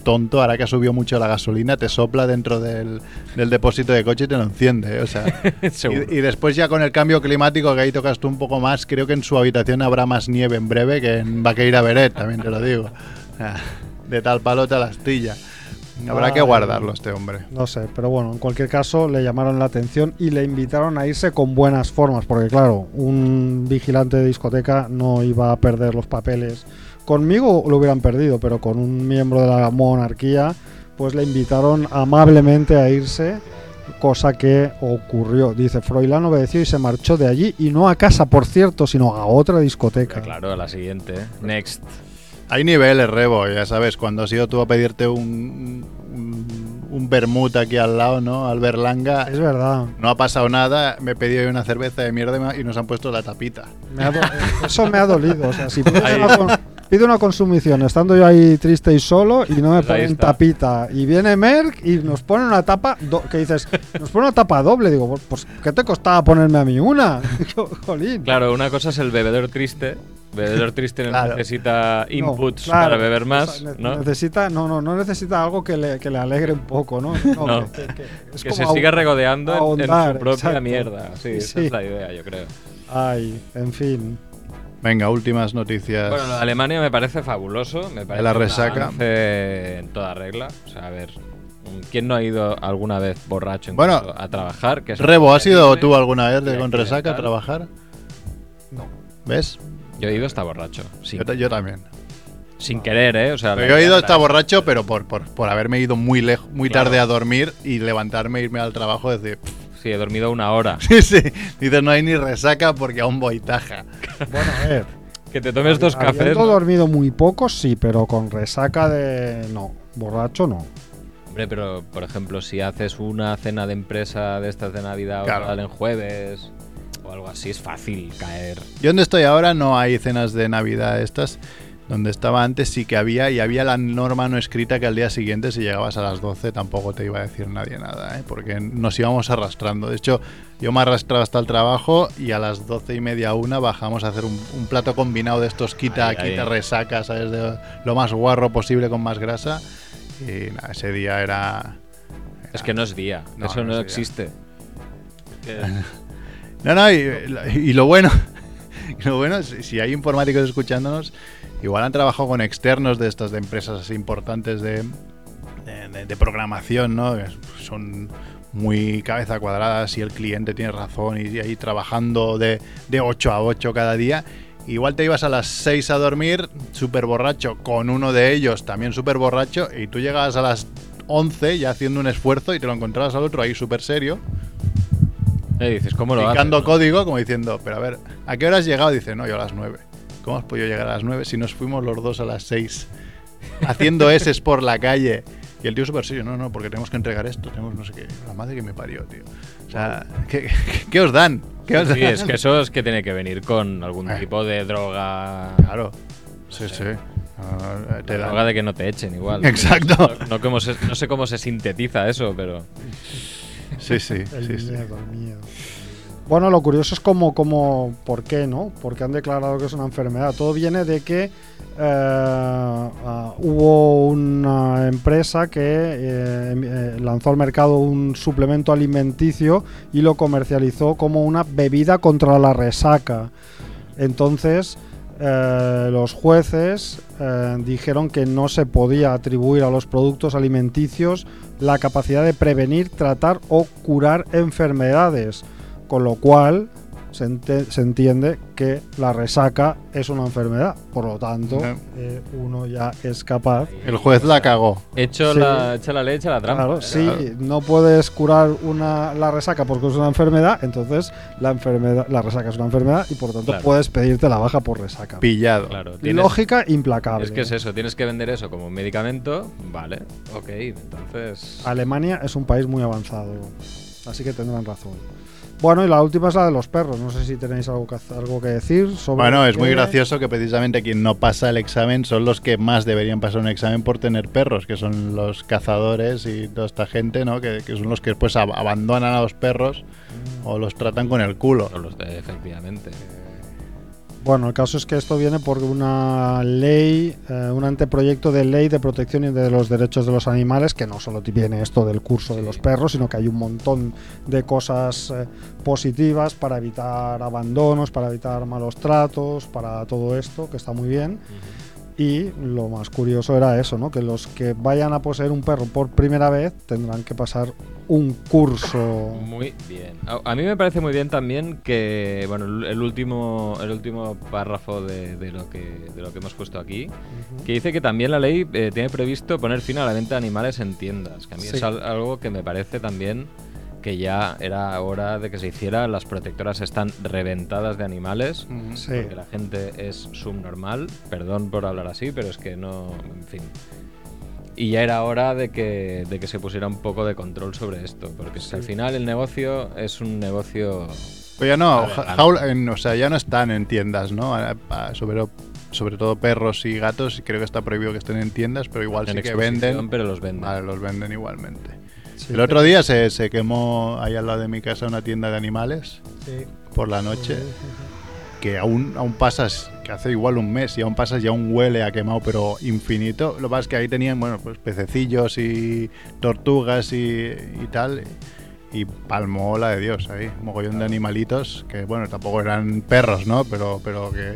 tonto, ahora que ha subido mucho la gasolina, te sopla dentro del, del depósito de coche y te lo enciende. ¿eh? O sea, y, y después ya con el cambio climático que ahí tocas tú un poco más, creo que en su habitación habrá más nieve en breve que en Vaqueira Beret, también te lo digo. De tal palo tal astilla. Habrá que guardarlo este hombre. No sé, pero bueno, en cualquier caso le llamaron la atención y le invitaron a irse con buenas formas, porque claro, un vigilante de discoteca no iba a perder los papeles. Conmigo lo hubieran perdido, pero con un miembro de la monarquía, pues le invitaron amablemente a irse, cosa que ocurrió. Dice, Froilán obedeció y se marchó de allí, y no a casa, por cierto, sino a otra discoteca. Claro, la siguiente. ¿eh? Next. Hay niveles, Rebo, ya sabes, cuando has ido tú a pedirte un, un, un vermut aquí al lado, ¿no? Al Berlanga, Es verdad. no ha pasado nada, me he pedido una cerveza de mierda y nos han puesto la tapita. Me ha do- eso me ha dolido. O sea, si una, con- pido una consumición estando yo ahí triste y solo y no me Pues ponen tapita y viene Merck y nos pone una tapa que dices, nos pone una tapa doble. Digo, pues, pues ¿qué te costaba ponerme a mí una? Jolín. Claro, una cosa es el bebedor triste. Bebedor triste Claro. necesita No, inputs claro, para beber más, ne- ¿no? Necesita, no, no, no necesita algo que le, que le alegre un poco, ¿no? No, No. que, que- que es que como se siga regodeando en- en, ahondar, su propia exacto. mierda. Sí, Sí, esa es la idea, yo creo. Ay, en fin. Venga, últimas noticias. Bueno, lo de Alemania me parece fabuloso. Me parece la resaca. en toda regla. O sea, a ver. ¿Quién no ha ido alguna vez borracho Bueno, incluso a trabajar? Que Rebo, ¿has ido tú alguna vez con resaca a trabajar? No. ¿Ves? Yo he ido hasta borracho. Sin, Yo, ta- yo también. sin querer, ¿eh? O sea, yo he ido hasta borracho, pero por, por, por haberme ido muy lejos, muy Claro. tarde a dormir y levantarme e irme al trabajo decir, Sí, he dormido una hora. sí, sí. Dices, no hay ni resaca porque aún voy taja. Bueno, a ver. Que te tomes dos cafés. Habiendo ¿no? dormido muy poco, sí, pero con resaca de. No, borracho no. Hombre, pero por ejemplo, si haces una cena de empresa de estas de Navidad Claro. o tal en jueves o algo así, es fácil caer. Yo donde estoy ahora no hay cenas de Navidad estas. Donde estaba antes sí que había y había la norma no escrita que al día siguiente si llegabas a las 12 tampoco te iba a decir nadie nada, ¿eh? porque nos íbamos arrastrando. De hecho, yo me arrastraba hasta el trabajo y a las 12 y media una bajamos a hacer un, un plato combinado de estos quita, Ahí, ahí. quita resaca, ¿sabes? De lo más guarro posible con más grasa. Y nada, ese día era... Es que no es día, No, eso no no, es día. existe. No, no, y, y lo bueno, y lo bueno, si hay informáticos escuchándonos, igual han trabajado con externos de estas de empresas así importantes de, de, programación, ¿no? Son muy cabeza cuadrada, si el cliente tiene razón y ahí trabajando de, de 8 a 8 cada día. Igual te ibas a las 6 a dormir, súper borracho, con uno de ellos también súper borracho, y tú llegabas a las 11 ya haciendo un esfuerzo y te lo encontrabas al otro ahí súper serio, Eh, dices, ¿cómo lo haces? picando no? código, como diciendo, pero a ver, ¿a qué hora has llegado? Dice, no, yo a las 9. ¿Cómo has podido llegar a las 9 si nos fuimos los dos a las 6? Haciendo S por la calle. Y el tío súper serio, no, no, porque tenemos que entregar esto, tenemos no sé qué. La madre que me parió, tío. O sea, ¿qué, qué- qué os dan? ¿Qué os Sí, dan? es que eso es que tiene que venir con algún Eh. tipo de droga. Claro. Sí, sí. Ah, te dan. droga de que no te echen igual. Exacto. No, no cómo se- no sé cómo se sintetiza eso, pero. Sí, sí, El sí, sí. el miedo. Bueno, lo curioso es como, como, ¿por qué, no? Porque han declarado que es una enfermedad. Todo viene de que eh, ah, hubo una empresa que eh, em- eh, lanzó al mercado un suplemento alimenticio y lo comercializó como una bebida contra la resaca. Entonces, los jueces dijeron que no se podía atribuir a los productos alimenticios la capacidad de prevenir, tratar o curar enfermedades, con lo cual se, ente- se entiende que la resaca es una enfermedad. Por lo tanto, No. eh, uno ya es capaz. El juez la cagó. Hecho Sí. la, echa la leche a la trampa. Claro, si no puedes curar una, la resaca porque es una enfermedad, entonces la enfermedad, la resaca es una enfermedad y por lo tanto Claro. puedes pedirte la baja por resaca. Pillado. Claro, tienes- Lógica implacable. Es que es eso, tienes que vender eso como un medicamento, vale, ok, entonces... Alemania es un país muy avanzado, así que tendrán razón. Bueno, y la última es la de los perros. No sé si tenéis algo que, algo que decir sobre. Bueno, es muy gracioso que precisamente quien no pasa el examen son los que más deberían pasar un examen por tener perros, que son los cazadores y toda esta gente, ¿no? Que, que son los que después ab- abandonan a los perros o los tratan con el culo. Son los de, efectivamente. Bueno, el caso es que esto viene por una ley, eh, un anteproyecto de ley de protección de los derechos de los animales, que no solo viene esto del curso de los perros, sino que hay un montón de cosas eh, positivas para evitar abandonos, para evitar malos tratos, para todo esto, que está muy bien. Y lo más curioso era eso, ¿no? Que los que vayan a poseer un perro por primera vez tendrán que pasar un curso. Muy bien. A, a mí me parece muy bien también que, bueno, el último, el último párrafo de, de lo que, de lo que hemos puesto aquí, que dice que también la ley eh, tiene previsto poner fin a la venta de animales en tiendas, que a mí Sí. es al- algo que me parece también que ya era hora de que se hiciera. Las protectoras están reventadas de animales. Sí. Porque la gente es subnormal, perdón por hablar así, pero es que no, en fin. Y ya era hora de que, de que se pusiera un poco de control sobre esto, porque que al final el negocio es un negocio... Pero ya no, jaula- en- o sea, ya no están en tiendas, ¿no? Sobre, sobre todo perros y gatos, y creo que está prohibido que estén en tiendas, pero igual en sí que venden. pero los venden. Vale, los venden igualmente. Sí. El otro día se, se quemó ahí al lado de mi casa una tienda de animales Sí. por la noche, que aún, aún pasas, que hace igual un mes, y aún pasas y aún huele a quemado, pero infinito. Lo que pasa es que ahí tenían, bueno, pues pececillos y tortugas y, y tal. Y palmó la de Dios ahí, un mogollón de animalitos, que bueno, tampoco eran perros, ¿no? Pero, pero que,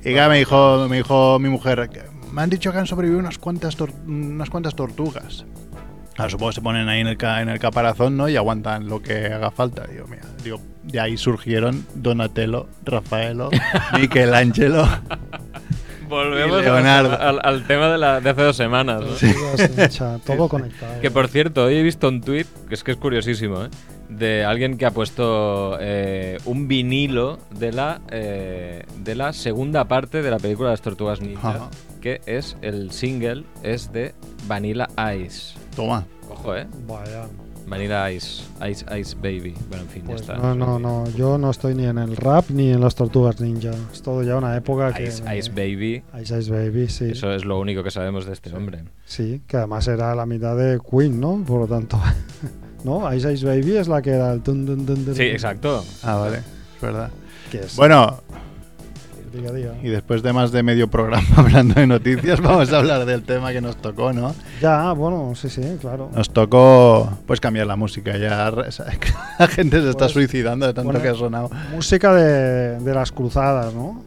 Y que me dijo, me dijo mi mujer, me han dicho que han sobrevivido unas cuantas, tor- unas cuantas tortugas. Claro, supongo que se ponen ahí en el, en el caparazón, ¿no? Y aguantan lo que haga falta. Digo, mira, digo, de ahí surgieron Donatello, Rafaelo, Michelangelo. Volvemos Y Leonardo. al, al tema de, la, de hace dos semanas. ¿no? Ninja, todo conectado. Que por cierto, hoy he visto un tuit, que es que es curiosísimo, ¿eh? de alguien que ha puesto eh, un vinilo de la, eh, de la segunda parte de la película de las Tortugas Ninja, Ajá. Que es el single, es de Vanilla Ice. Toma. Ojo, ¿eh? Vaya. Vanilla Ice, Ice Ice Baby. Bueno, en fin, Pues ya está. no, no, no. Yo no estoy ni en el rap ni en las tortugas ninja. Es todo ya una época que. Ice, Ice Baby. Ice Ice Baby, sí. Eso es lo único que sabemos de este hombre. Sí, que además era la mitad de Queen, ¿no? Por lo tanto. ¿No? Ice Ice Baby es la que era el. tun, Sí, exacto. Ah, vale. Es verdad. Que es- Bueno, diga, diga. y después de más de medio programa hablando de noticias, vamos a hablar del tema que nos tocó, ¿no? Ya, bueno, sí, sí, claro. Nos tocó, pues, cambiar la música. Ya la gente se está Pues, suicidando de tanto bueno. que ha sonado. Música de, de las cruzadas, ¿no?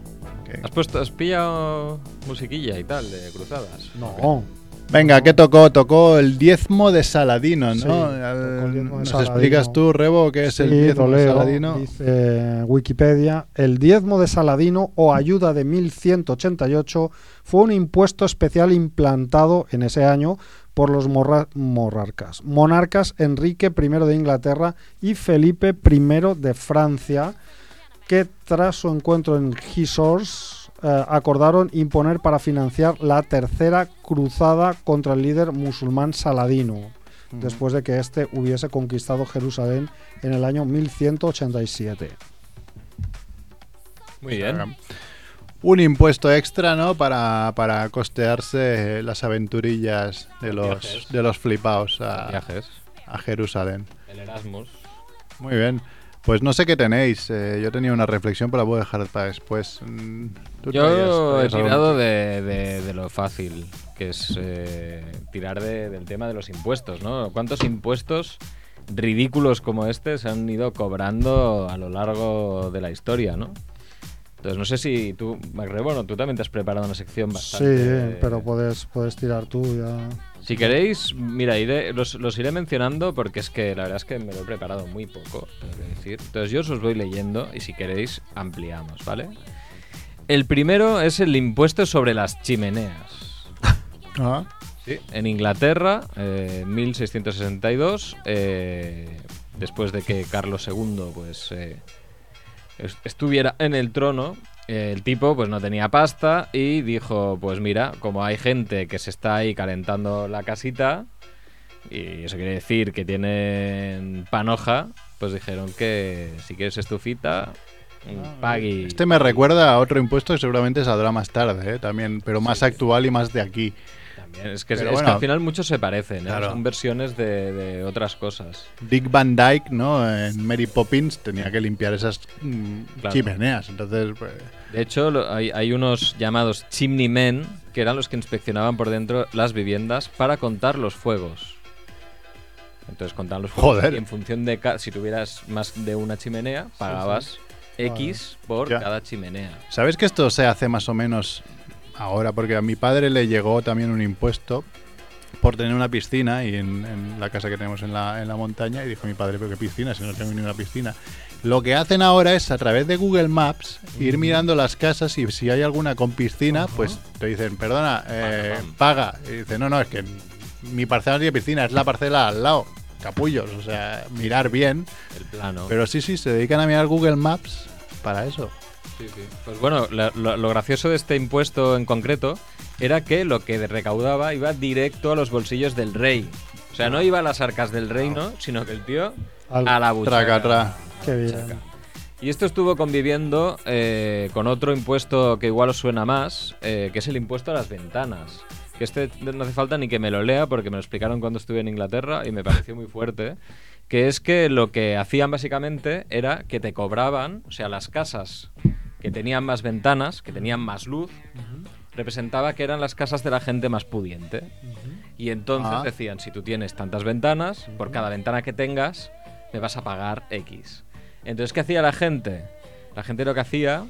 ¿Has puesto, has pillado musiquilla y tal de cruzadas? No. Venga, ¿qué tocó? Tocó el diezmo de Saladino, ¿no? tocó el diezmo de ¿Nos Saladino. explicas tú, Rebo, qué es el diezmo de. Saladino? Dice Wikipedia, el diezmo de Saladino o ayuda de 1188 fue un impuesto especial implantado en ese año por los morra- monarcas Enrique I de Inglaterra y Felipe I de Francia, que tras su encuentro en Gisors eh, acordaron imponer para financiar la tercera cruzada contra el líder musulmán Saladino después de que éste hubiese conquistado Jerusalén en el año 1187. Muy bien. Un impuesto extra, ¿no? Para, para costearse las aventurillas de los, Viajes. de los flipaos a, Viajes. a Jerusalén. El Erasmus. Muy bien. Pues no sé qué tenéis. eh, yo tenía una reflexión, pero la voy a dejar para después. Mm, ¿tú Yo traías- he traías algo? tirado de, de- de lo fácil, que es eh, tirar de- del tema de los impuestos, ¿no? ¿Cuántos impuestos ridículos como este se han ido cobrando a lo largo de la historia, ¿no? Entonces no sé si tú, Macrebono, tú también te has preparado una sección bastante... Sí, pero puedes, puedes tirar tú ya. Si queréis, mira, iré- los, los iré mencionando porque es que la verdad es que me lo he preparado muy poco, tengo que decir. Entonces yo os voy leyendo y si queréis ampliamos, ¿vale? El primero es el impuesto sobre las chimeneas. Ah, Sí, en Inglaterra, eh, 1662, eh, después de que Carlos II pues, eh, est- estuviera en el trono, el tipo pues no tenía pasta y dijo, pues mira, como hay gente que se está ahí calentando la casita, y eso quiere decir que tienen panoja, pues dijeron que si quieres estufita, mm, pagui. Este me recuerda a otro impuesto que seguramente saldrá más tarde, ¿eh? también, pero más actual y más de aquí. También, es que, es al final muchos se parecen, ¿eh? Claro. son versiones de, de otras cosas. Dick Van Dyke, ¿no? En Mary Poppins tenía que limpiar esas mm, Claro. chimeneas. Entonces, pues, De hecho, hay, hay unos llamados chimney men que eran los que inspeccionaban por dentro las viviendas para contar los fuegos. Entonces contaban los fuegos Joder. y en función de si tuvieras más de una chimenea, pagabas X por Ya. cada chimenea. ¿sabes que esto se hace más o menos ahora? Porque a mi padre le llegó también un impuesto por tener una piscina y en, en la casa que tenemos en la, en la montaña y dijo mi padre, pero qué piscina, si no tengo ni una piscina. Lo que hacen ahora es a través de Google Maps ir mirando las casas y si hay alguna con piscina, pues te dicen, perdona, eh, pam. paga. Y dice, no, no, es que mi parcela no tiene piscina, es la parcela al lado. Capullos, o sea, mirar bien. El plano. Pero sí, sí, se dedican a mirar Google Maps para eso. Pues bueno, lo, lo gracioso de este impuesto en concreto era que lo que recaudaba iba directo a los bolsillos del rey. O sea, no iba a las arcas del reino, sino que el tío Al- a la buchaca. Tracatra. Qué bien. Chaca. Y esto estuvo conviviendo eh, con otro impuesto que igual os suena más, eh, que es el impuesto a las ventanas. Que este no hace falta ni que me lo lea porque me lo explicaron cuando estuve en Inglaterra y me pareció muy fuerte. Que es que lo que hacían básicamente era que te cobraban, o sea, las casas que tenían más ventanas, que tenían más luz, representaba que eran las casas de la gente más pudiente. Y entonces Ah. decían, si tú tienes tantas ventanas, por cada ventana que tengas, me vas a pagar X. Entonces, ¿qué hacía la gente? La gente lo que hacía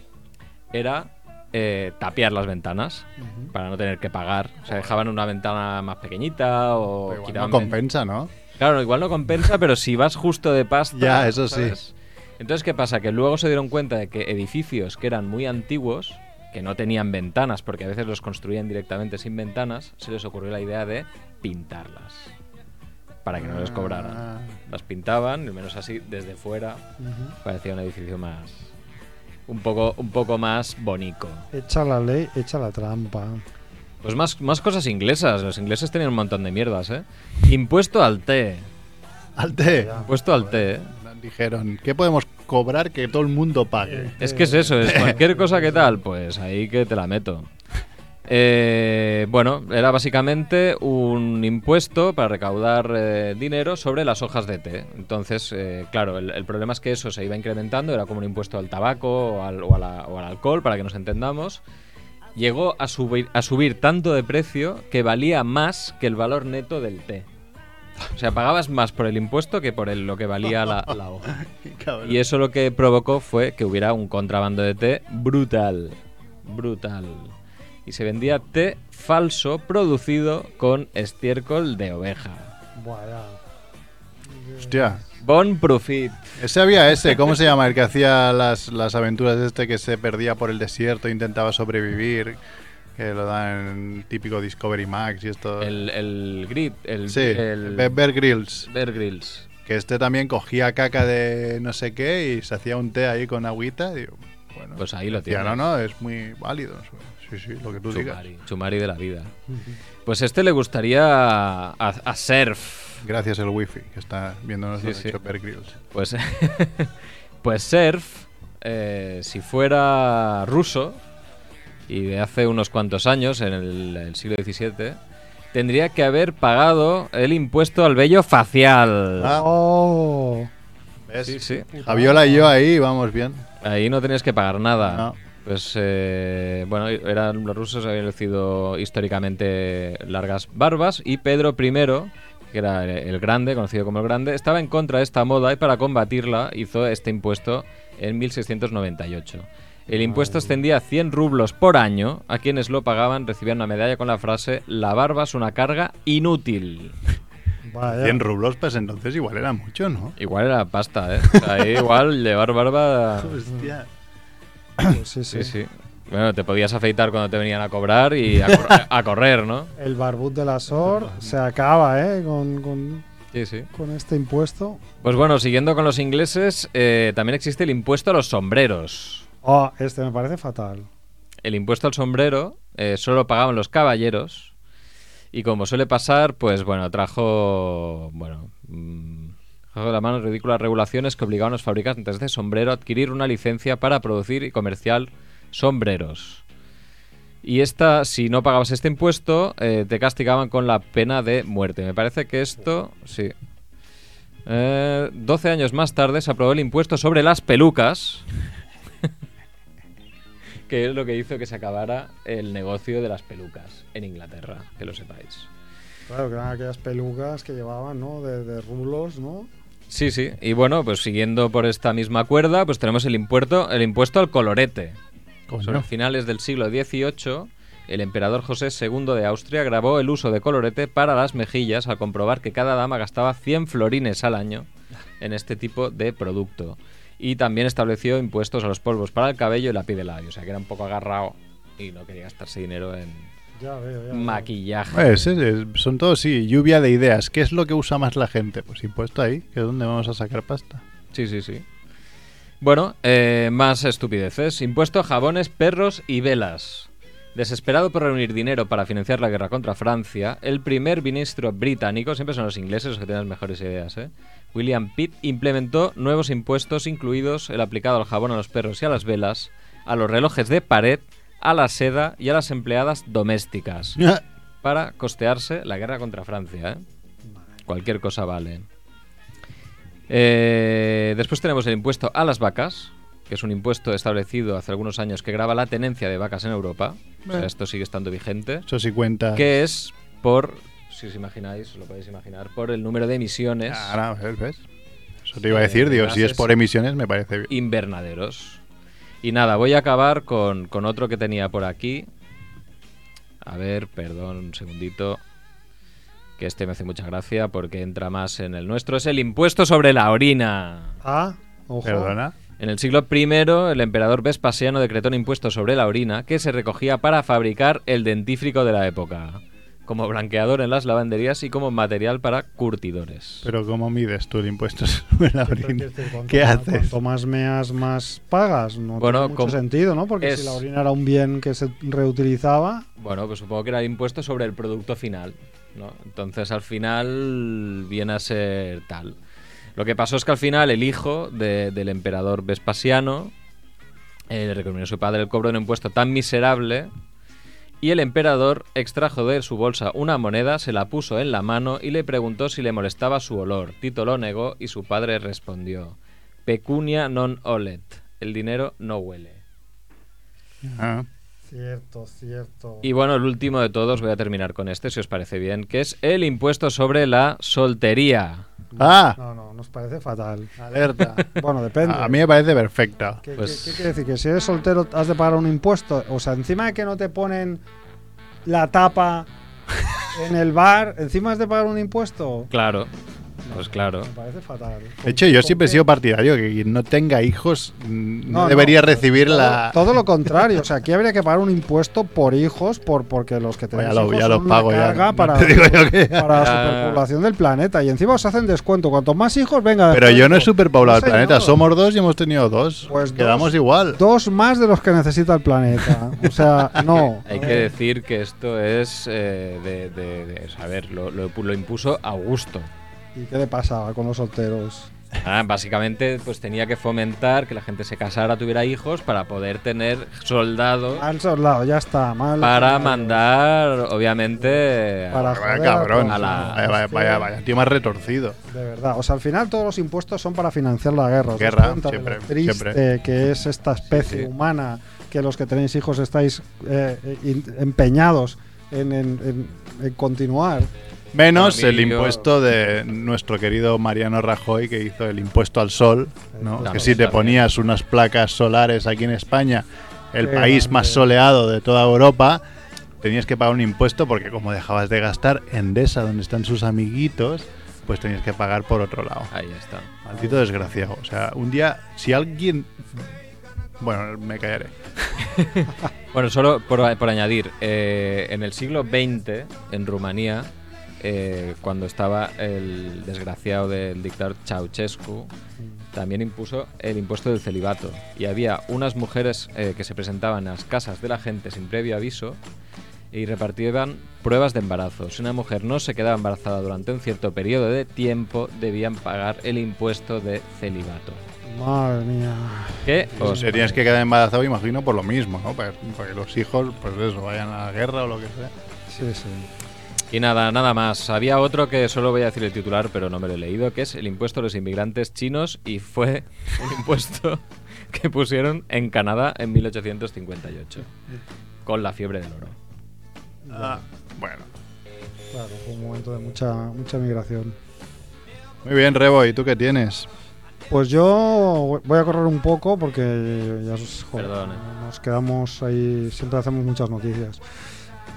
era eh, tapiar las ventanas para no tener que pagar. O sea, dejaban una ventana más pequeñita o Pero igual quitaban no compensa, ¿no? Claro, igual no compensa, pero si vas justo de pasta. Ya, eso sí. Entonces, ¿qué pasa? Que luego se dieron cuenta de que edificios que eran muy antiguos, que no tenían ventanas, porque a veces los construían directamente sin ventanas, se les ocurrió la idea de pintarlas. Para que no les cobraran. Ah. Las pintaban, al menos así, desde fuera, parecía un edificio más. Un poco, un poco más bonito. Echa la ley, echa la trampa. Pues más, más cosas inglesas. Los ingleses tenían un montón de mierdas, ¿eh? Impuesto al té. Al té. Impuesto al té, ¿eh? Dijeron, ¿qué podemos cobrar que todo el mundo pague? Es que es eso, es cualquier cosa que tal, pues ahí que te la meto. Eh, bueno, era básicamente un impuesto para recaudar eh, dinero sobre las hojas de té. Entonces, eh, claro, el, el problema es que eso se iba incrementando, era como un impuesto al tabaco o al, o a la- o al alcohol, para que nos entendamos. Llegó a subir, a subir tanto de precio que valía más que el valor neto del té. O sea, pagabas más por el impuesto que por el- lo que valía la, la hoja. Y eso lo que provocó fue que hubiera un contrabando de té brutal. Brutal. Y se vendía té falso producido con estiércol de oveja. Hostia. Bon Profit. Ese había ese, ¿cómo se llama? El que hacía las, las aventuras este que se perdía por el desierto, intentaba sobrevivir, que lo dan en típico Discovery Max y esto. El, el grip. El, sí, el Be- Bear Grylls. Bear Grylls. Que este también cogía caca de no sé qué y se hacía un té ahí con agüita. y digo, bueno, Pues ahí lo tienes. no, no, es muy válido. Sí, sí, lo que tú digas. Chumari. Chumari de la vida. Pues este le gustaría a, a Surf. Gracias el wifi que está viéndonos Sí, sí. Pues, pues Surf, eh, si fuera ruso, y de hace unos cuantos años, en el, el siglo XVII, tendría que haber pagado el impuesto al vello facial. Ah. Oh. ¿Ves? Sí, sí. Javiola y yo ahí vamos bien. Ahí no tenías que pagar nada. No. Pues eh, bueno, eran los rusos habían lucido históricamente largas barbas y Pedro I, que era el- grande, conocido como el grande, estaba en contra de esta moda y para combatirla hizo este impuesto en 1698. El impuesto ascendía a 100 rublos por año. A quienes lo pagaban recibían una medalla con la frase La barba es una carga inútil. Vaya. 100 rublos, pues entonces igual era mucho, ¿no? Igual era pasta, ¿eh? O sea, igual llevar barba... Hostia. Pues sí, sí. Sí, sí. Bueno, te podías afeitar cuando te venían a cobrar y a, cor- a correr, ¿no? El barbut de la SOR se acaba, ¿eh? Con, con, Sí, sí. con este impuesto. Pues bueno, siguiendo con los ingleses, eh, también existe el impuesto a los sombreros. Oh, este me parece fatal. El impuesto al sombrero eh, solo lo pagaban los caballeros y como suele pasar, pues bueno, trajo, bueno, mm, trajo de la mano ridículas regulaciones que obligaban a los fabricantes de sombrero a adquirir una licencia para producir y comercial sombreros. Y esta, si no pagabas este impuesto, eh, te castigaban con la pena de muerte. Me parece que esto, sí. Eh, 12 años más tarde se aprobó el impuesto sobre las pelucas, que es lo que hizo que se acabara el negocio de las pelucas en Inglaterra, que lo sepáis. Claro, que eran aquellas pelucas que llevaban, ¿no? De, de rulos, ¿no? Sí, sí. Y bueno, pues siguiendo por esta misma cuerda, pues tenemos el impuesto, el impuesto al colorete. Coño. Sobre finales del siglo XVIII, el emperador José II de Austria grabó el uso de colorete para las mejillas al comprobar que cada dama gastaba 100 florines al año en este tipo de producto. Y también estableció impuestos a los polvos para el cabello y la piel de labio. O sea que era un poco agarrado y no quería gastarse dinero en Ya veo, ya. veo. maquillaje. Pues, eh, son todos, sí, lluvia de ideas. ¿Qué es lo que usa más la gente? Pues impuesto ahí, que es donde vamos a sacar pasta. Sí, sí, sí. Bueno, eh, más estupideces. Impuesto a jabones, perros y velas. Desesperado por reunir dinero para financiar la guerra contra Francia, el primer ministro británico, siempre son los ingleses los que tienen las mejores ideas, ¿eh? William Pitt implementó nuevos impuestos, incluidos el aplicado al jabón, a los perros y a las velas, a los relojes de pared, a la seda y a las empleadas domésticas, para costearse la guerra contra Francia. ¿eh? Cualquier cosa vale. Eh, después tenemos el impuesto a las vacas, que es un impuesto establecido hace algunos años que graba la tenencia de vacas en Europa. O sea, Eh. esto sigue estando vigente. Eso sí cuenta. Que es por, si os imagináis, lo podéis imaginar, por el número de emisiones Ahora, ¿ves? ¿ves? Eso te iba a decir, digo, si es por emisiones me parece bien. invernaderos. Y nada, voy a acabar con, con otro que tenía por aquí. A ver, perdón, un segundito. Que este me hace mucha gracia porque entra más en el nuestro. Es el impuesto sobre la orina. Ah, ojo. Perdona. En el siglo I, el emperador Vespasiano decretó un impuesto sobre la orina que se recogía para fabricar el dentífrico de la época, como blanqueador en las lavanderías y como material para curtidores. Pero ¿cómo mides tú el impuesto sobre la orina? ¿Qué más- haces? Cuanto más meas, más pagas. No Bueno, tiene mucho com- sentido, ¿no? Porque es- si la orina era un bien que se reutilizaba, Bueno, pues supongo que era el impuesto sobre el producto final, Entonces al final viene a ser tal. Lo que pasó es que al final el hijo de- del emperador Vespasiano eh, le recomendó a su padre el cobro de un impuesto tan miserable y el emperador extrajo de su bolsa una moneda, se la puso en la mano y le preguntó si le molestaba su olor. Tito lo negó y su padre respondió: Pecunia non olet. El dinero no huele. Ah, Cierto, cierto. Y bueno, el último de todos, voy a terminar con este, si os parece bien, que es el impuesto sobre la soltería. Ah, No, no, nos parece fatal. alerta. Bueno, depende. A mí me parece perfecta. ¿Qué, Pues- qué- qué quiere decir? Que si eres soltero has de pagar un impuesto. O sea, encima de que no te ponen la tapa en el bar, encima has de pagar un impuesto. Claro, pues claro. Me parece fatal. De hecho, yo ¿Con siempre he sido partidario que quien no tenga hijos mm, no, No, debería no, recibir todo, la. todo lo contrario. O sea, aquí habría que pagar un impuesto por hijos, por porque los que tenéis ya lo, hijos ya son pago ya. carga para, te digo yo que- para la superpoblación del planeta. Y encima os hacen descuento. Cuanto más hijos, venga. Pero yo no he superpoblado el planeta. señor. Somos dos y hemos tenido dos. Pues Quedamos dos. igual. Dos más de los que necesita el planeta. O sea, no. Hay que decir que esto es eh, de, de- de- a ver, lo, lo- lo impuso Augusto. ¿Y qué le pasaba con los solteros? Ah, básicamente, pues tenía que fomentar que la gente se casara, tuviera hijos para poder tener soldados Al soldado, ya está. mal para soldado. mandar, obviamente, Para Vaya cabrón. a a la- Vaya, vaya, vaya, vaya, tío más retorcido. De verdad. O sea, al final todos los impuestos son para financiar la guerra. ¿Os dais Guerra, siempre, lo triste siempre. que es esta especie Sí. humana que los que tenéis hijos estáis eh, eh, empeñados en, en- en- en continuar. Menos el impuesto de nuestro querido Mariano Rajoy, que hizo el impuesto al sol, ¿no? Claro, que si te ponías unas placas solares aquí en España, el país más soleado de toda Europa, tenías que pagar un impuesto porque como dejabas de gastar Endesa, donde están sus amiguitos, pues tenías que pagar por otro lado. ahí está. Maldito desgraciado. O sea, un día, si alguien... Bueno, me callaré. Bueno, solo por, por añadir, eh, en el siglo XX, en Rumanía, eh, cuando estaba el desgraciado del dictador Ceausescu, también impuso el impuesto del celibato. Y había unas mujeres eh, que se presentaban a las casas de la gente sin previo aviso y repartían pruebas de embarazo. Si una mujer no se quedaba embarazada durante un cierto periodo de tiempo, debían pagar el impuesto de celibato. Madre mía. ¿Qué? O os se tienes que quedar embarazado, imagino, por lo mismo, ¿no? Para para que los hijos, pues eso, vayan a la guerra o lo que sea. Sí, sí. Y nada, nada más. Había otro que solo voy a decir el titular, pero no me lo he leído, que es el impuesto a los inmigrantes chinos y fue un impuesto que pusieron en Canadá en 1858, con la fiebre del oro. Ah, bueno. Claro, fue un momento de mucha, mucha migración. Muy bien, Rebo, ¿y tú qué tienes? Pues yo voy a correr un poco porque ya joder, nos quedamos ahí, siempre hacemos muchas noticias.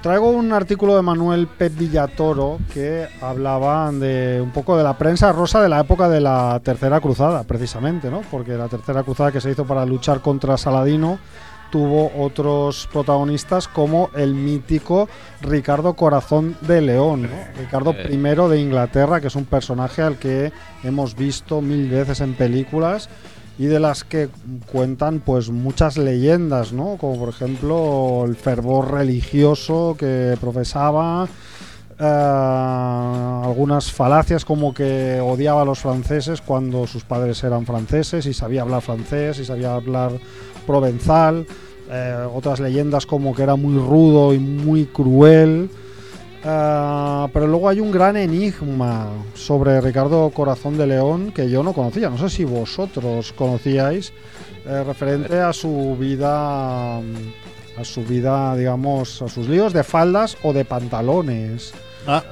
Traigo un artículo de Manuel Pep Villatoro que hablaba de un poco de la prensa rosa de la época de la Tercera Cruzada, precisamente, ¿no? Porque la Tercera Cruzada que se hizo para luchar contra Saladino tuvo otros protagonistas como el mítico Ricardo Corazón de León, ¿no? Ricardo Eh. I de Inglaterra, que es un personaje al que hemos visto mil veces en películas y de las que cuentan pues muchas leyendas, ¿no? Como por ejemplo el fervor religioso que profesaba, eh, algunas falacias como que odiaba a los franceses cuando sus padres eran franceses y sabía hablar francés y sabía hablar provenzal, eh, otras leyendas como que era muy rudo y muy cruel. Eh, pero luego hay un gran enigma sobre Ricardo Corazón de León que yo no conocía. No sé si vosotros conocíais referente a su vida, a su vida, digamos, a sus líos de faldas o de pantalones. Ah,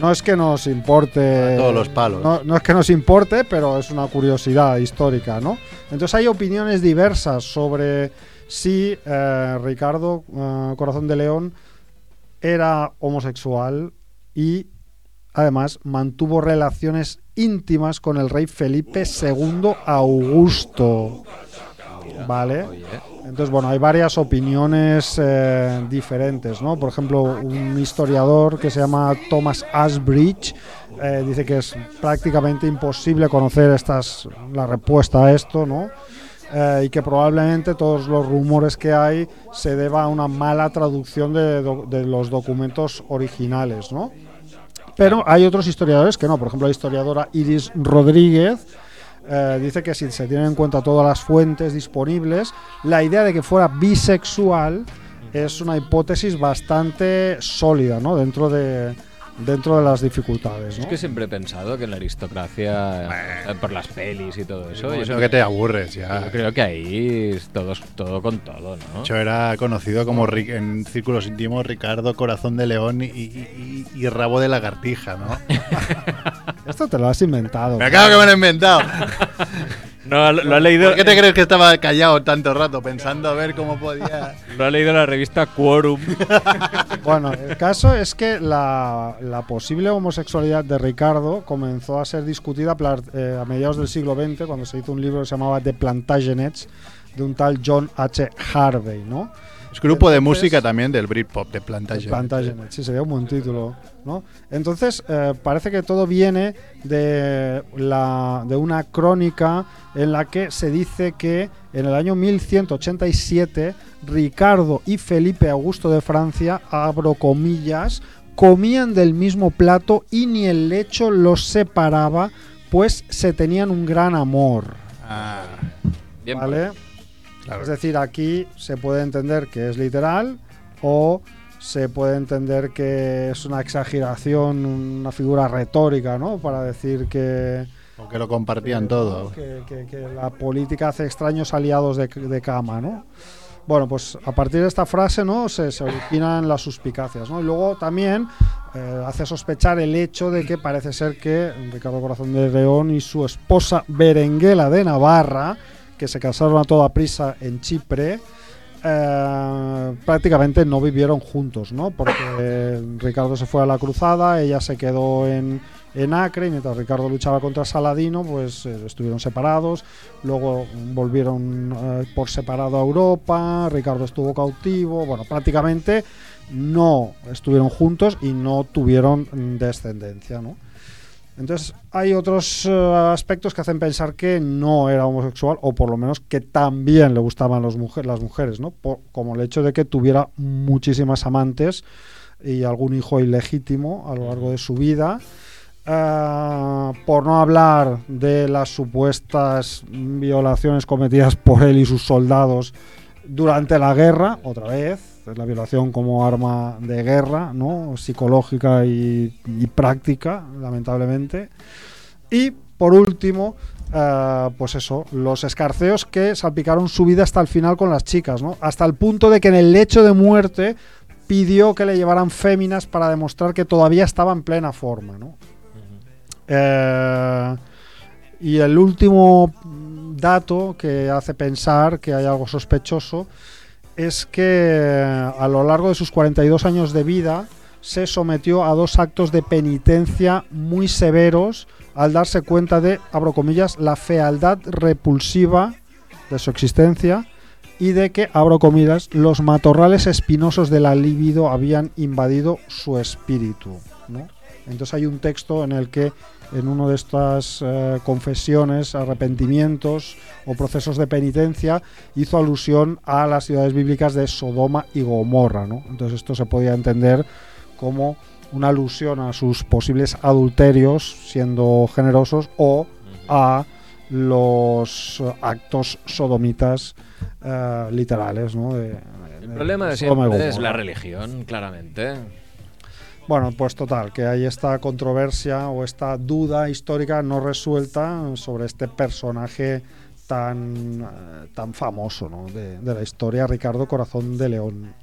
No es que nos importe. A todos los palos. No, no es que nos importe, pero es una curiosidad histórica, ¿no? Entonces hay opiniones diversas sobre si eh, Ricardo eh, Corazón de León era homosexual y además mantuvo relaciones íntimas con el rey Felipe II Augusto. ¿Vale? Entonces, bueno, hay varias opiniones eh, diferentes, ¿no? Por ejemplo, un historiador que se llama Thomas Ashbridge eh, dice que es prácticamente imposible conocer estas, la respuesta a esto, ¿no? Eh, y que probablemente todos los rumores que hay se deba a una mala traducción de, de los documentos originales, ¿no? Pero hay otros historiadores que no. Por ejemplo, la historiadora Iris Rodríguez eh, dice que si se tienen en cuenta todas las fuentes disponibles, la idea de que fuera bisexual es una hipótesis bastante sólida, ¿no? Dentro de dentro de las dificultades, ¿no? Es que siempre he pensado que en la aristocracia, eh, por las pelis y todo eso, yo, Eso que te aburres ya. yo creo que ahí es todo, todo con todo, ¿no? De hecho, era conocido como en círculos íntimos Ricardo Corazón de León y, y- y- y Rabo de Lagartija, ¿no? Esto te lo has inventado. Me acabo que me lo he inventado. No, lo, lo ha leído, ¿Por qué te crees que estaba callado tanto rato pensando a ver cómo podía...? lo ha leído la revista Quorum. Bueno, el caso es que la, la posible homosexualidad de Ricardo comenzó a ser discutida pla- eh, a mediados del siglo XX cuando se hizo un libro que se llamaba The Plantagenets de un tal John H. Harvey, ¿no? Es grupo de música también del Britpop, de Plantagenet. Plantagenet, sí, sería un buen título, ¿no? Entonces, eh, parece que todo viene de, la, de una crónica en la que se dice que en el año 1187 Ricardo y Felipe Augusto de Francia, abro comillas, comían del mismo plato y ni el lecho los separaba, pues se tenían un gran amor. Ah, Bien, ¿Vale? Claro. Es decir, aquí se puede entender que es literal o se puede entender que es una exageración, una figura retórica, ¿no? Para decir que, O que lo compartían que- todo. que, que- que la política hace extraños aliados de, de cama, ¿no? Bueno, pues a partir de esta frase, ¿no? Se, se originan las suspicacias, ¿no? Y luego también eh, hace sospechar el hecho de que parece ser que Ricardo Corazón de León y su esposa Berenguela de Navarra, que se casaron a toda prisa en Chipre, eh, prácticamente no vivieron juntos, ¿no? Porque Ricardo se fue a la cruzada, ella se quedó en, en Acre, y mientras Ricardo luchaba contra Saladino, pues eh, estuvieron separados, luego volvieron eh, por separado a Europa, Ricardo estuvo cautivo, bueno, prácticamente no estuvieron juntos y no tuvieron descendencia, ¿no? Entonces hay otros eh, aspectos que hacen pensar que no era homosexual o por lo menos que también le gustaban los mujer- las mujeres, ¿no? Por- como el hecho de que tuviera muchísimas amantes y algún hijo ilegítimo a lo largo de su vida. Ah, por no hablar de las supuestas violaciones cometidas por él y sus soldados durante la guerra, otra vez, la violación como arma de guerra, ¿no? psicológica y, práctica, lamentablemente. Y por último, eh, pues eso, los escarceos que salpicaron su vida hasta el final con las chicas, ¿no? Hasta el punto de que en el lecho de muerte pidió que le llevaran féminas para demostrar que todavía estaba en plena forma, ¿no? Eh, y el último dato que hace pensar que hay algo sospechoso es que a lo largo de sus 42 años de vida se sometió a dos actos de penitencia muy severos al darse cuenta de, abro comillas, la fealdad repulsiva de su existencia y de que, abro comillas, los matorrales espinosos de la libido habían invadido su espíritu. ¿no? Entonces hay un texto en el que en una de estas eh, confesiones, arrepentimientos o procesos de penitencia hizo alusión a las ciudades bíblicas de Sodoma y Gomorra. ¿no? Entonces esto se podía entender como una alusión a sus posibles adulterios, siendo generosos, o a los actos sodomitas eh, literales. ¿no? De- El problema de siempre es la religión, claramente. Bueno, pues total, que hay esta controversia o esta duda histórica no resuelta sobre este personaje tan, eh, tan famoso ¿no? de, de la historia, Ricardo Corazón de León.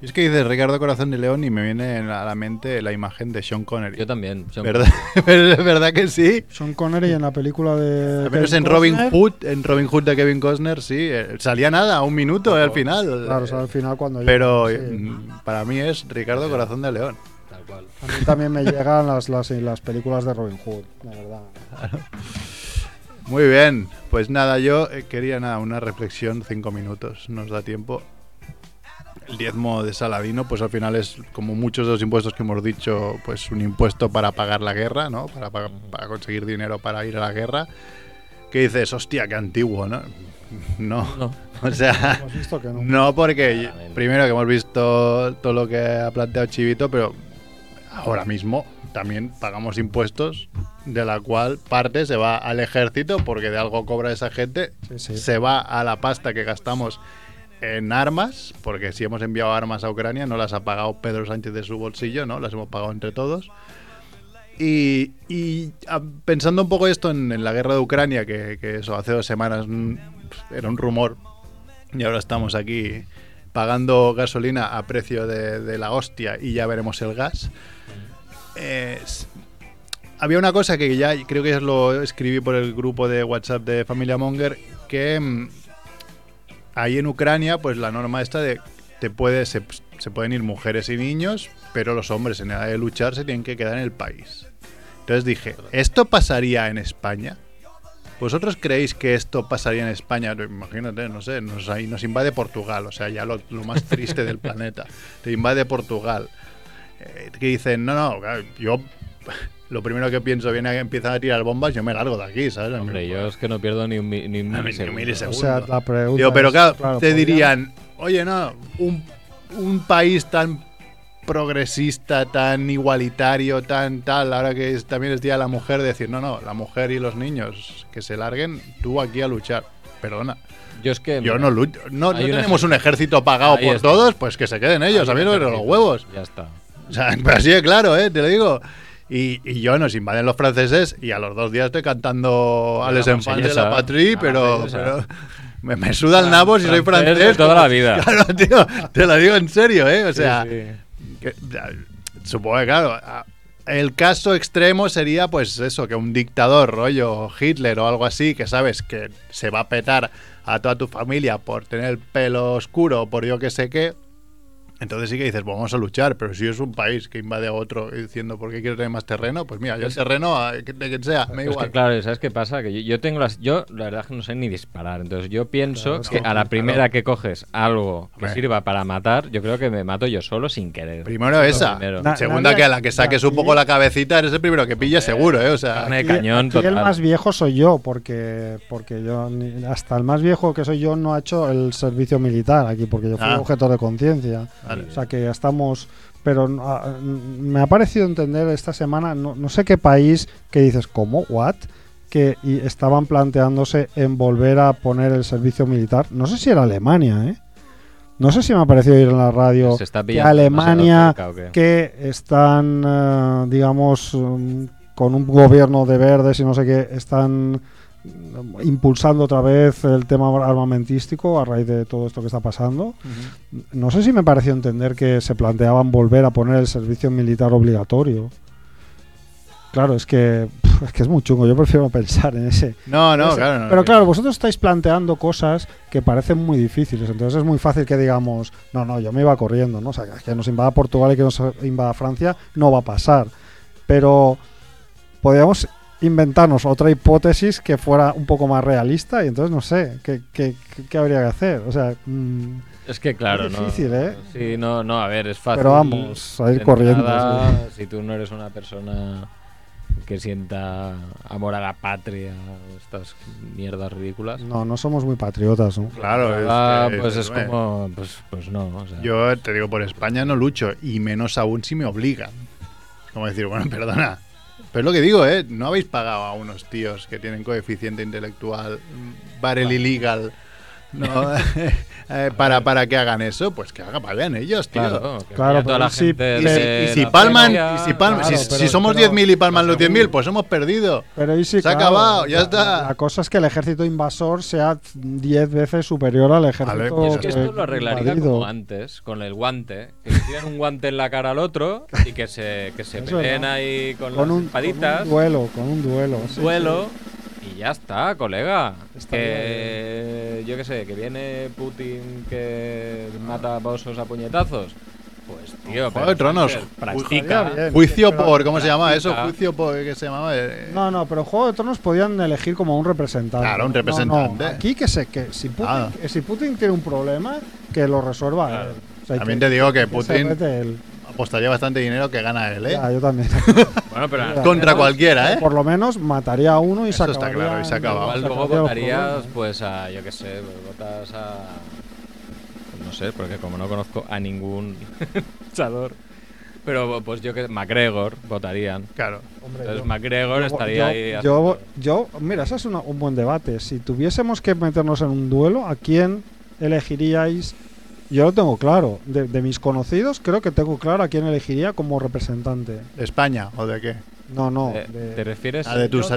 Y es que dices Ricardo Corazón de León y me viene a la mente la imagen de Sean Connery. Yo también. Sean ¿Verdad? ¿Es verdad que sí? Sean Connery en la película de. Al menos Kevin en Robin Costner. Hood, en Robin Hood de Kevin Costner, sí. eh, Salía nada, un minuto eh, al final. Claro, o sea, al final cuando. Pero sí. mm, para mí es Ricardo Corazón de León. Cual. A mí también me llegan las, las, las películas de Robin Hood, la verdad. Muy bien, pues nada, yo eh, quería nada, una reflexión, cinco minutos, nos da tiempo. El diezmo de Saladino, pues al final es, como muchos de los impuestos que hemos dicho, pues un impuesto para pagar la guerra, ¿no? Para, para conseguir dinero para ir a la guerra. Que dices, hostia, qué antiguo, ¿no? No, No. o sea, Hemos visto que no. no porque Claramente. primero que hemos visto todo lo que ha planteado Chivito, pero ahora mismo también pagamos impuestos de la cual parte se va al ejército porque de algo cobra esa gente, Sí, sí. se va a la pasta que gastamos en armas, porque si hemos enviado armas a Ucrania no las ha pagado Pedro Sánchez de su bolsillo, ¿no? Las hemos pagado entre todos. Y, y, ah, pensando un poco esto en, en la guerra de Ucrania, que, que eso hace dos semanas mm, era un rumor, y ahora estamos aquí pagando gasolina a precio de, la hostia y ya veremos el gas. Había una cosa que ya creo que ya lo escribí por el grupo de WhatsApp de Familia Monger, que mm, ahí en Ucrania, pues la norma esta de te puede, se, se pueden ir mujeres y niños, pero los hombres en edad de luchar se tienen que quedar en el país. Entonces dije, ¿esto pasaría en España? ¿Vosotros creéis que esto pasaría en España? Imagínate, no sé, nos, ahí nos invade Portugal, o sea, ya lo, lo más triste del planeta. Te invade Portugal. Eh, que dicen, no, no, claro, yo lo primero que pienso viene a que empiezan a tirar bombas, yo me largo de aquí, ¿sabes? Hombre, yo es que no pierdo ni un, mi- ni un Ni un milisegundo. milisegundo. O sea, la pregunta. Digo, pero es, claro, te ¿podrían- dirían, oye, no, un, un país tan progresista, tan igualitario, tan tal, ahora que es- también es Día de la Mujer, decir, no, no, la mujer y los niños que se larguen, tú aquí a luchar. Perdona, Yo es que. yo no lucho, no, tenemos un ejército. pagado por está. todos, pues que se queden ellos, a mí no me los huevos. Ya está. O sea, pero así de claro, ¿eh? Te lo digo. Y, y yo nos invaden los franceses y a los dos días estoy cantando a les enfants de la patrie, La pero, pero me, me suda el nabo si soy Francés de toda la vida. Claro, tío, te lo digo en serio, ¿eh? O sea, Sí, sí. Supongo que, claro, el caso extremo sería, pues eso, que un dictador, rollo Hitler o algo así, que sabes que se va a petar a toda tu familia por tener el pelo oscuro o por yo que sé qué. Entonces sí que dices, "Pues vamos a luchar, pero si es un país que invade a otro diciendo, ¿por qué quieres tener más terreno? Pues mira, yo el terreno, a- de quien sea, me da Es igual. que claro, ¿sabes qué pasa? Que yo, yo tengo las. Yo, la verdad, es que no sé ni disparar. Entonces, yo pienso Claro, que a la primera claro. que coges algo que Hombre. sirva para matar, yo creo que me mato yo solo sin querer. Primero esa. primero. Na- Segunda, nadie- que a la que saques un poco la cabecita, eres el primero que pilla seguro, ¿eh? O sea, Carne de Aquí- cañón aquí el total. más viejo soy yo, porque porque yo ni- hasta el más viejo que soy yo no ha hecho el servicio militar aquí, porque yo fui Ah. objeto de conciencia. Vale. O sea que estamos, pero ah, me ha parecido entender esta semana, no, no sé qué país que dices, ¿cómo? ¿What? Que y estaban planteándose en volver a poner el servicio militar. No sé si era Alemania, ¿eh? No sé si me ha parecido ir en la radio Se está que Alemania que están, eh, digamos, um, con un gobierno de verdes y no sé qué, están impulsando otra vez el tema armamentístico a raíz de todo esto que está pasando. No sé si me pareció entender que se planteaban volver a poner el servicio militar obligatorio. Claro, es que, es que es muy chungo. Yo prefiero pensar en ese. No, no, ese- claro. no, Pero claro, vosotros estáis planteando cosas que parecen muy difíciles. Entonces es muy fácil que digamos, no, no, yo me iba corriendo, ¿no? O sea, que nos invada Portugal y que nos invada Francia no va a pasar. Pero podríamos inventarnos otra hipótesis que fuera un poco más realista y entonces no sé, ¿qué, qué, habría que hacer? O sea, mm, Es que claro, Es no. difícil, ¿eh? Sí, no, no, a ver, es fácil. Pero vamos, a ir corriendo, Si tú no eres una persona que sienta amor a la patria, estas mierdas ridículas. no, no somos muy patriotas, ¿no? Claro, es Ah, pues es bueno, como. Pues, pues no. o sea, Yo te digo, por España no lucho, y menos aún si me obligan. Es como decir, bueno, perdona. Pero es lo que digo, ¿eh? No habéis pagado a unos tíos que tienen coeficiente intelectual, barrel illegal, No, eh, para, para que hagan eso, pues que hagan, vayan ellos, tío. Claro, Claro, toda la sí, gente y Y si- si, y si palman, feria, y si, palman Claro, si, pero- si somos pero- 10.000 y palman los pero 10.000, pues hemos perdido. Pero ahí sí, Se ha claro, acabado, ya la- está. La cosa es que el ejército invasor sea 10 veces superior al ejército pues Es que esto lo arreglaría invadido. como antes, con el guante. Que le tiran un guante en la cara al otro y que se, que se peleen ahí con, con las un, espaditas. con un duelo, con un duelo. sí, duelo y ya está, colega. Estaría que yo qué sé, que viene Putin que mata a osos a puñetazos. Pues tío, Juego pero de Tronos. Practica. bien. Juicio Pero- por, ¿cómo se llama eso? Juicio por, ¿qué se llamaba? Eh, No, no, pero Juego de Tronos podían elegir como un representante. Claro, un No, no, representante. Aquí que sé que si Putin, Ah. si Putin tiene un problema, que lo resuelva Claro. él. O sea, También te digo que Putin-. Apostaría bastante dinero que gana él, ¿eh? Ya, yo también. Bueno, pero. Contra cualquiera, ¿eh? Por lo menos mataría a uno y Eso se está acabaría claro, y se acaba. luego votarías pues a, yo qué sé, pues votas a... No sé, porque como no conozco a ningún luchador. Pero pues yo que McGregor votarían. Claro. Hombre, Entonces yo- McGregor yo- estaría yo, ahí. Yo, yo, mira, ese es una- un buen debate. Si tuviésemos que meternos en un duelo, ¿a quién elegiríais? Yo lo tengo claro. De, de mis conocidos, creo que tengo claro a quién elegiría como representante. ¿De España o de qué? No, no. Eh, de- ¿Te refieres? Ah, de tus- tu-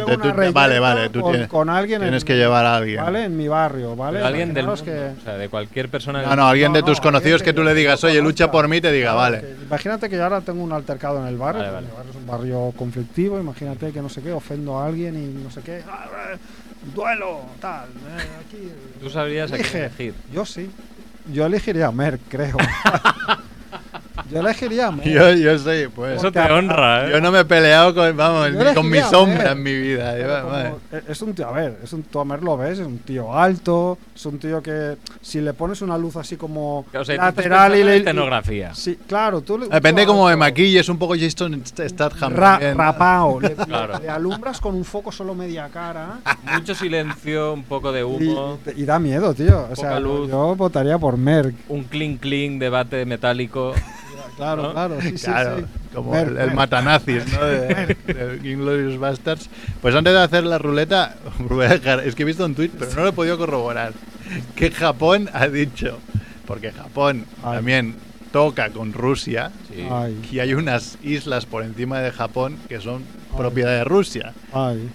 vale, vale, tú con, tienes- con alguien Tienes en, que llevar a alguien. ¿vale? en mi barrio, ¿vale? Pero alguien del mundo, que- o sea, de cualquier persona. No, no, alguien No, de tus no, conocidos alguien que tú le digas, oye, lucha por mí, te diga, Claro, vale. que imagínate que yo ahora tengo un altercado en el barrio. Vale, porque vale. Mi barrio es un barrio conflictivo. Imagínate que no sé qué, ofendo a alguien y no sé qué. ¡Ah, eh! Duelo, tal. eh, aquí. Tú sabrías a quién elegir. Yo sí. Yo elegiría a Merck, creo. yo elegiría a Merck. Yo, yo soy, pues. Eso te honra, ¿eh? Yo no me he peleado con, vamos, ni con mi sombra en mi vida. Yo, como- eh, es un tío, a ver, es un, tú a Merck lo ves, es un tío alto, es un tío que si le pones una luz así como O sea, lateral y le... en escenografía. Sí, claro, tú le- Depende tío cómo me maquilles, un poco Jason Statham. ra- rapao, le, Claro. le alumbras con un foco solo media cara Mucho silencio, un poco de humo, y- y da miedo, tío. O sea, luz. yo votaría por Merck. un clink clink de bate metálico. Claro, ¿No? claro, sí, sí, Claro, sí. como Merck, el, matanazis, ¿no? De, de Inglourious Bastards. Pues antes de hacer la ruleta, voy a dejar- es que he visto un tweet, pero no lo he podido corroborar, que Japón ha dicho, porque Japón Ay. también toca con Rusia, Sí. Y hay unas islas por encima de Japón que son Ay. propiedad de Rusia. ay.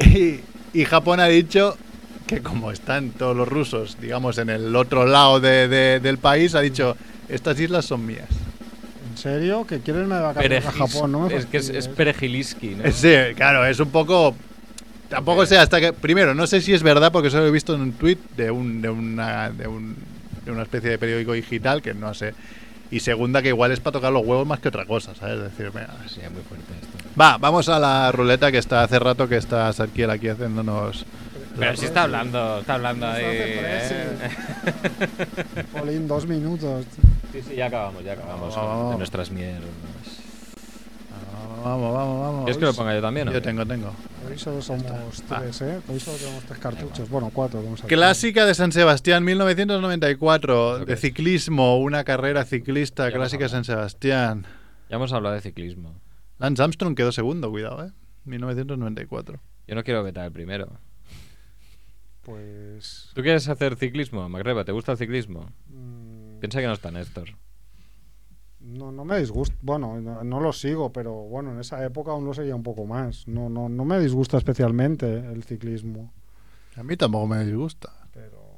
Y, y Japón ha dicho que como están todos los rusos, digamos, en el otro lado de- de- del país, ha dicho, estas islas son mías. ¿En serio? ¿Que quieren irme de vacaciones a Japón? No me es que es, es perejiliski, ¿no? Sí, claro, es un poco... Tampoco sé hasta que... Primero, no sé si es verdad porque solo he visto en un tweet de, un, de, una, de, un- de una especie de periódico digital que no sé. Y segunda, que igual es para tocar los huevos más que otra cosa, ¿sabes? Es decir, mira, Sí, muy fuerte esto. Va, vamos a la ruleta que está hace rato que está Sarkiel aquí haciéndonos... Pero si está hablando, está hablando ahí. Hace ¿eh? Polín, dos minutos. Sí, sí, ya acabamos, ya acabamos vamos. de nuestras mierdas. Vamos, vamos, vamos. ¿Quieres que lo ponga yo también? o Yo tengo, tengo. Hoy solo somos tres, ¿eh? Hoy solo tenemos tres cartuchos. Bueno, cuatro. Vamos a ver. Clásica de San Sebastián, 1994, Ok. de ciclismo, una carrera ciclista Ya clásica de San Sebastián. Ya hemos hablado de ciclismo. Lance Armstrong quedó segundo, cuidado, ¿eh? 1994. Yo no quiero vetar el primero. Pues. ¿Tú quieres hacer ciclismo, Magreba? ¿Te gusta el ciclismo? mm, Piensa que no está Néstor. No, no me disgusta. Bueno, no, no lo sigo, pero bueno, en esa época aún lo seguía un poco más. No, no, no me disgusta especialmente el ciclismo. A mí tampoco me disgusta. Pero.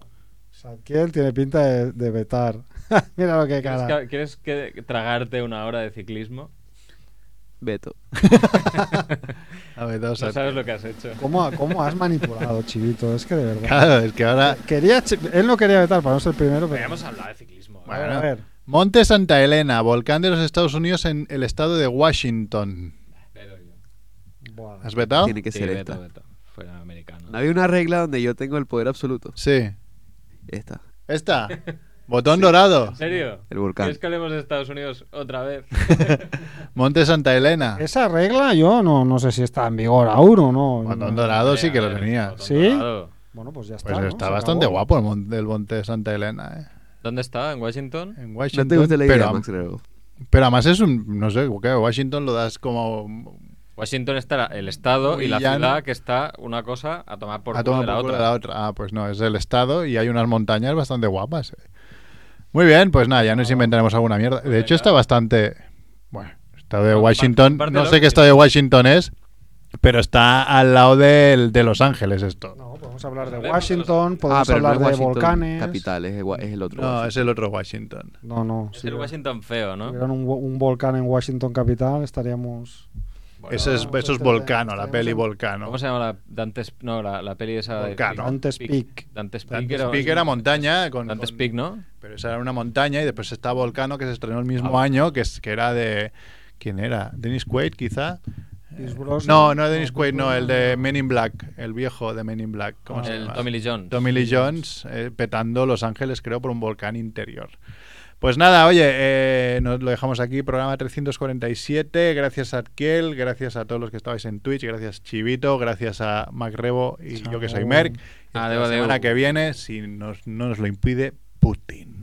Sadkiel tiene pinta de, de vetar. Mira lo que ¿Quieres, cara. que- quieres que tragarte una hora de ciclismo? Beto. A ver, No a- sabes lo que has hecho. ¿Cómo, ¿Cómo has manipulado, Chivito? Es que de verdad. Claro, es que ahora. Quería, él no quería vetar para no ser el primero, pero. Habíamos hablado de ciclismo. Ver, Bueno. a ver. Monte Santa Elena, volcán de los Estados Unidos en el estado de Washington. Buah. ¿Has vetado? Tiene que Sí, ser veto, esta. Fuera americano. No había una regla donde yo tengo el poder absoluto. Sí. Esta. Esta. Botón dorado. ¿En serio? El volcán. ¿Quieres que hablemos de Estados Unidos otra vez? Monte Santa Elena. Esa regla yo no, no sé si está en vigor aún o no. Botón No. dorado sí que lo tenía. ¿Sí? dorado. Bueno, pues ya está. Pues ¿no? está Se bastante acabó. guapo el, mon- el Monte Santa Elena, ¿eh? ¿Dónde está? ¿En Washington? En No Washington. te gusta la idea, pero, Max pero además es un. No sé, ¿qué? Washington lo das como. Washington está el estado Muy y la llano. ciudad que está una cosa a tomar por a tomar de la por de la otra. Ah, pues no, es el estado y hay unas montañas bastante guapas. eh. Muy bien, pues nada, ya nos inventaremos alguna mierda. De hecho, está bastante. Bueno, estado de No, Washington. No sé qué estado de Washington es, pero está al lado del- de Los Ángeles esto. No, podemos hablar de Washington, Ah, podemos no hablar es de volcanes. Capital, es, el- es el otro. No, Washington. es el otro Washington. No, no. Es si el Washington feo, ¿no? hubiera un, un volcán en Washington capital, estaríamos. Eso es, eso es este- Volcano, la peli Volcano. ¿Cómo se llama la Dante's No, la, la peli esa de Volcano. Dante's Peak. Dante's Peak Dante's era, Peak era montaña. Con, Dante's con- Peak, ¿no? Pero esa era una montaña y después está Volcano que se estrenó el mismo Ah. año, que, es, que era de... ¿Quién era? ¿Dennis Quaid, quizá? No, no Dennis Quaid, no, el de Men in Black, el viejo de Men in Black. ¿Cómo Ah. se El llama? Tommy Lee Jones. Tommy Lee Jones eh, petando Los Ángeles, creo, por un volcán interior. Pues nada, oye, eh, nos lo dejamos aquí, programa 347. Gracias a Adkiel, gracias a todos los que estabais en Twitch, gracias Chivito, gracias a Macrebo y yo que soy. Merck. Hasta la semana que viene, si nos, no nos lo impide, Putin.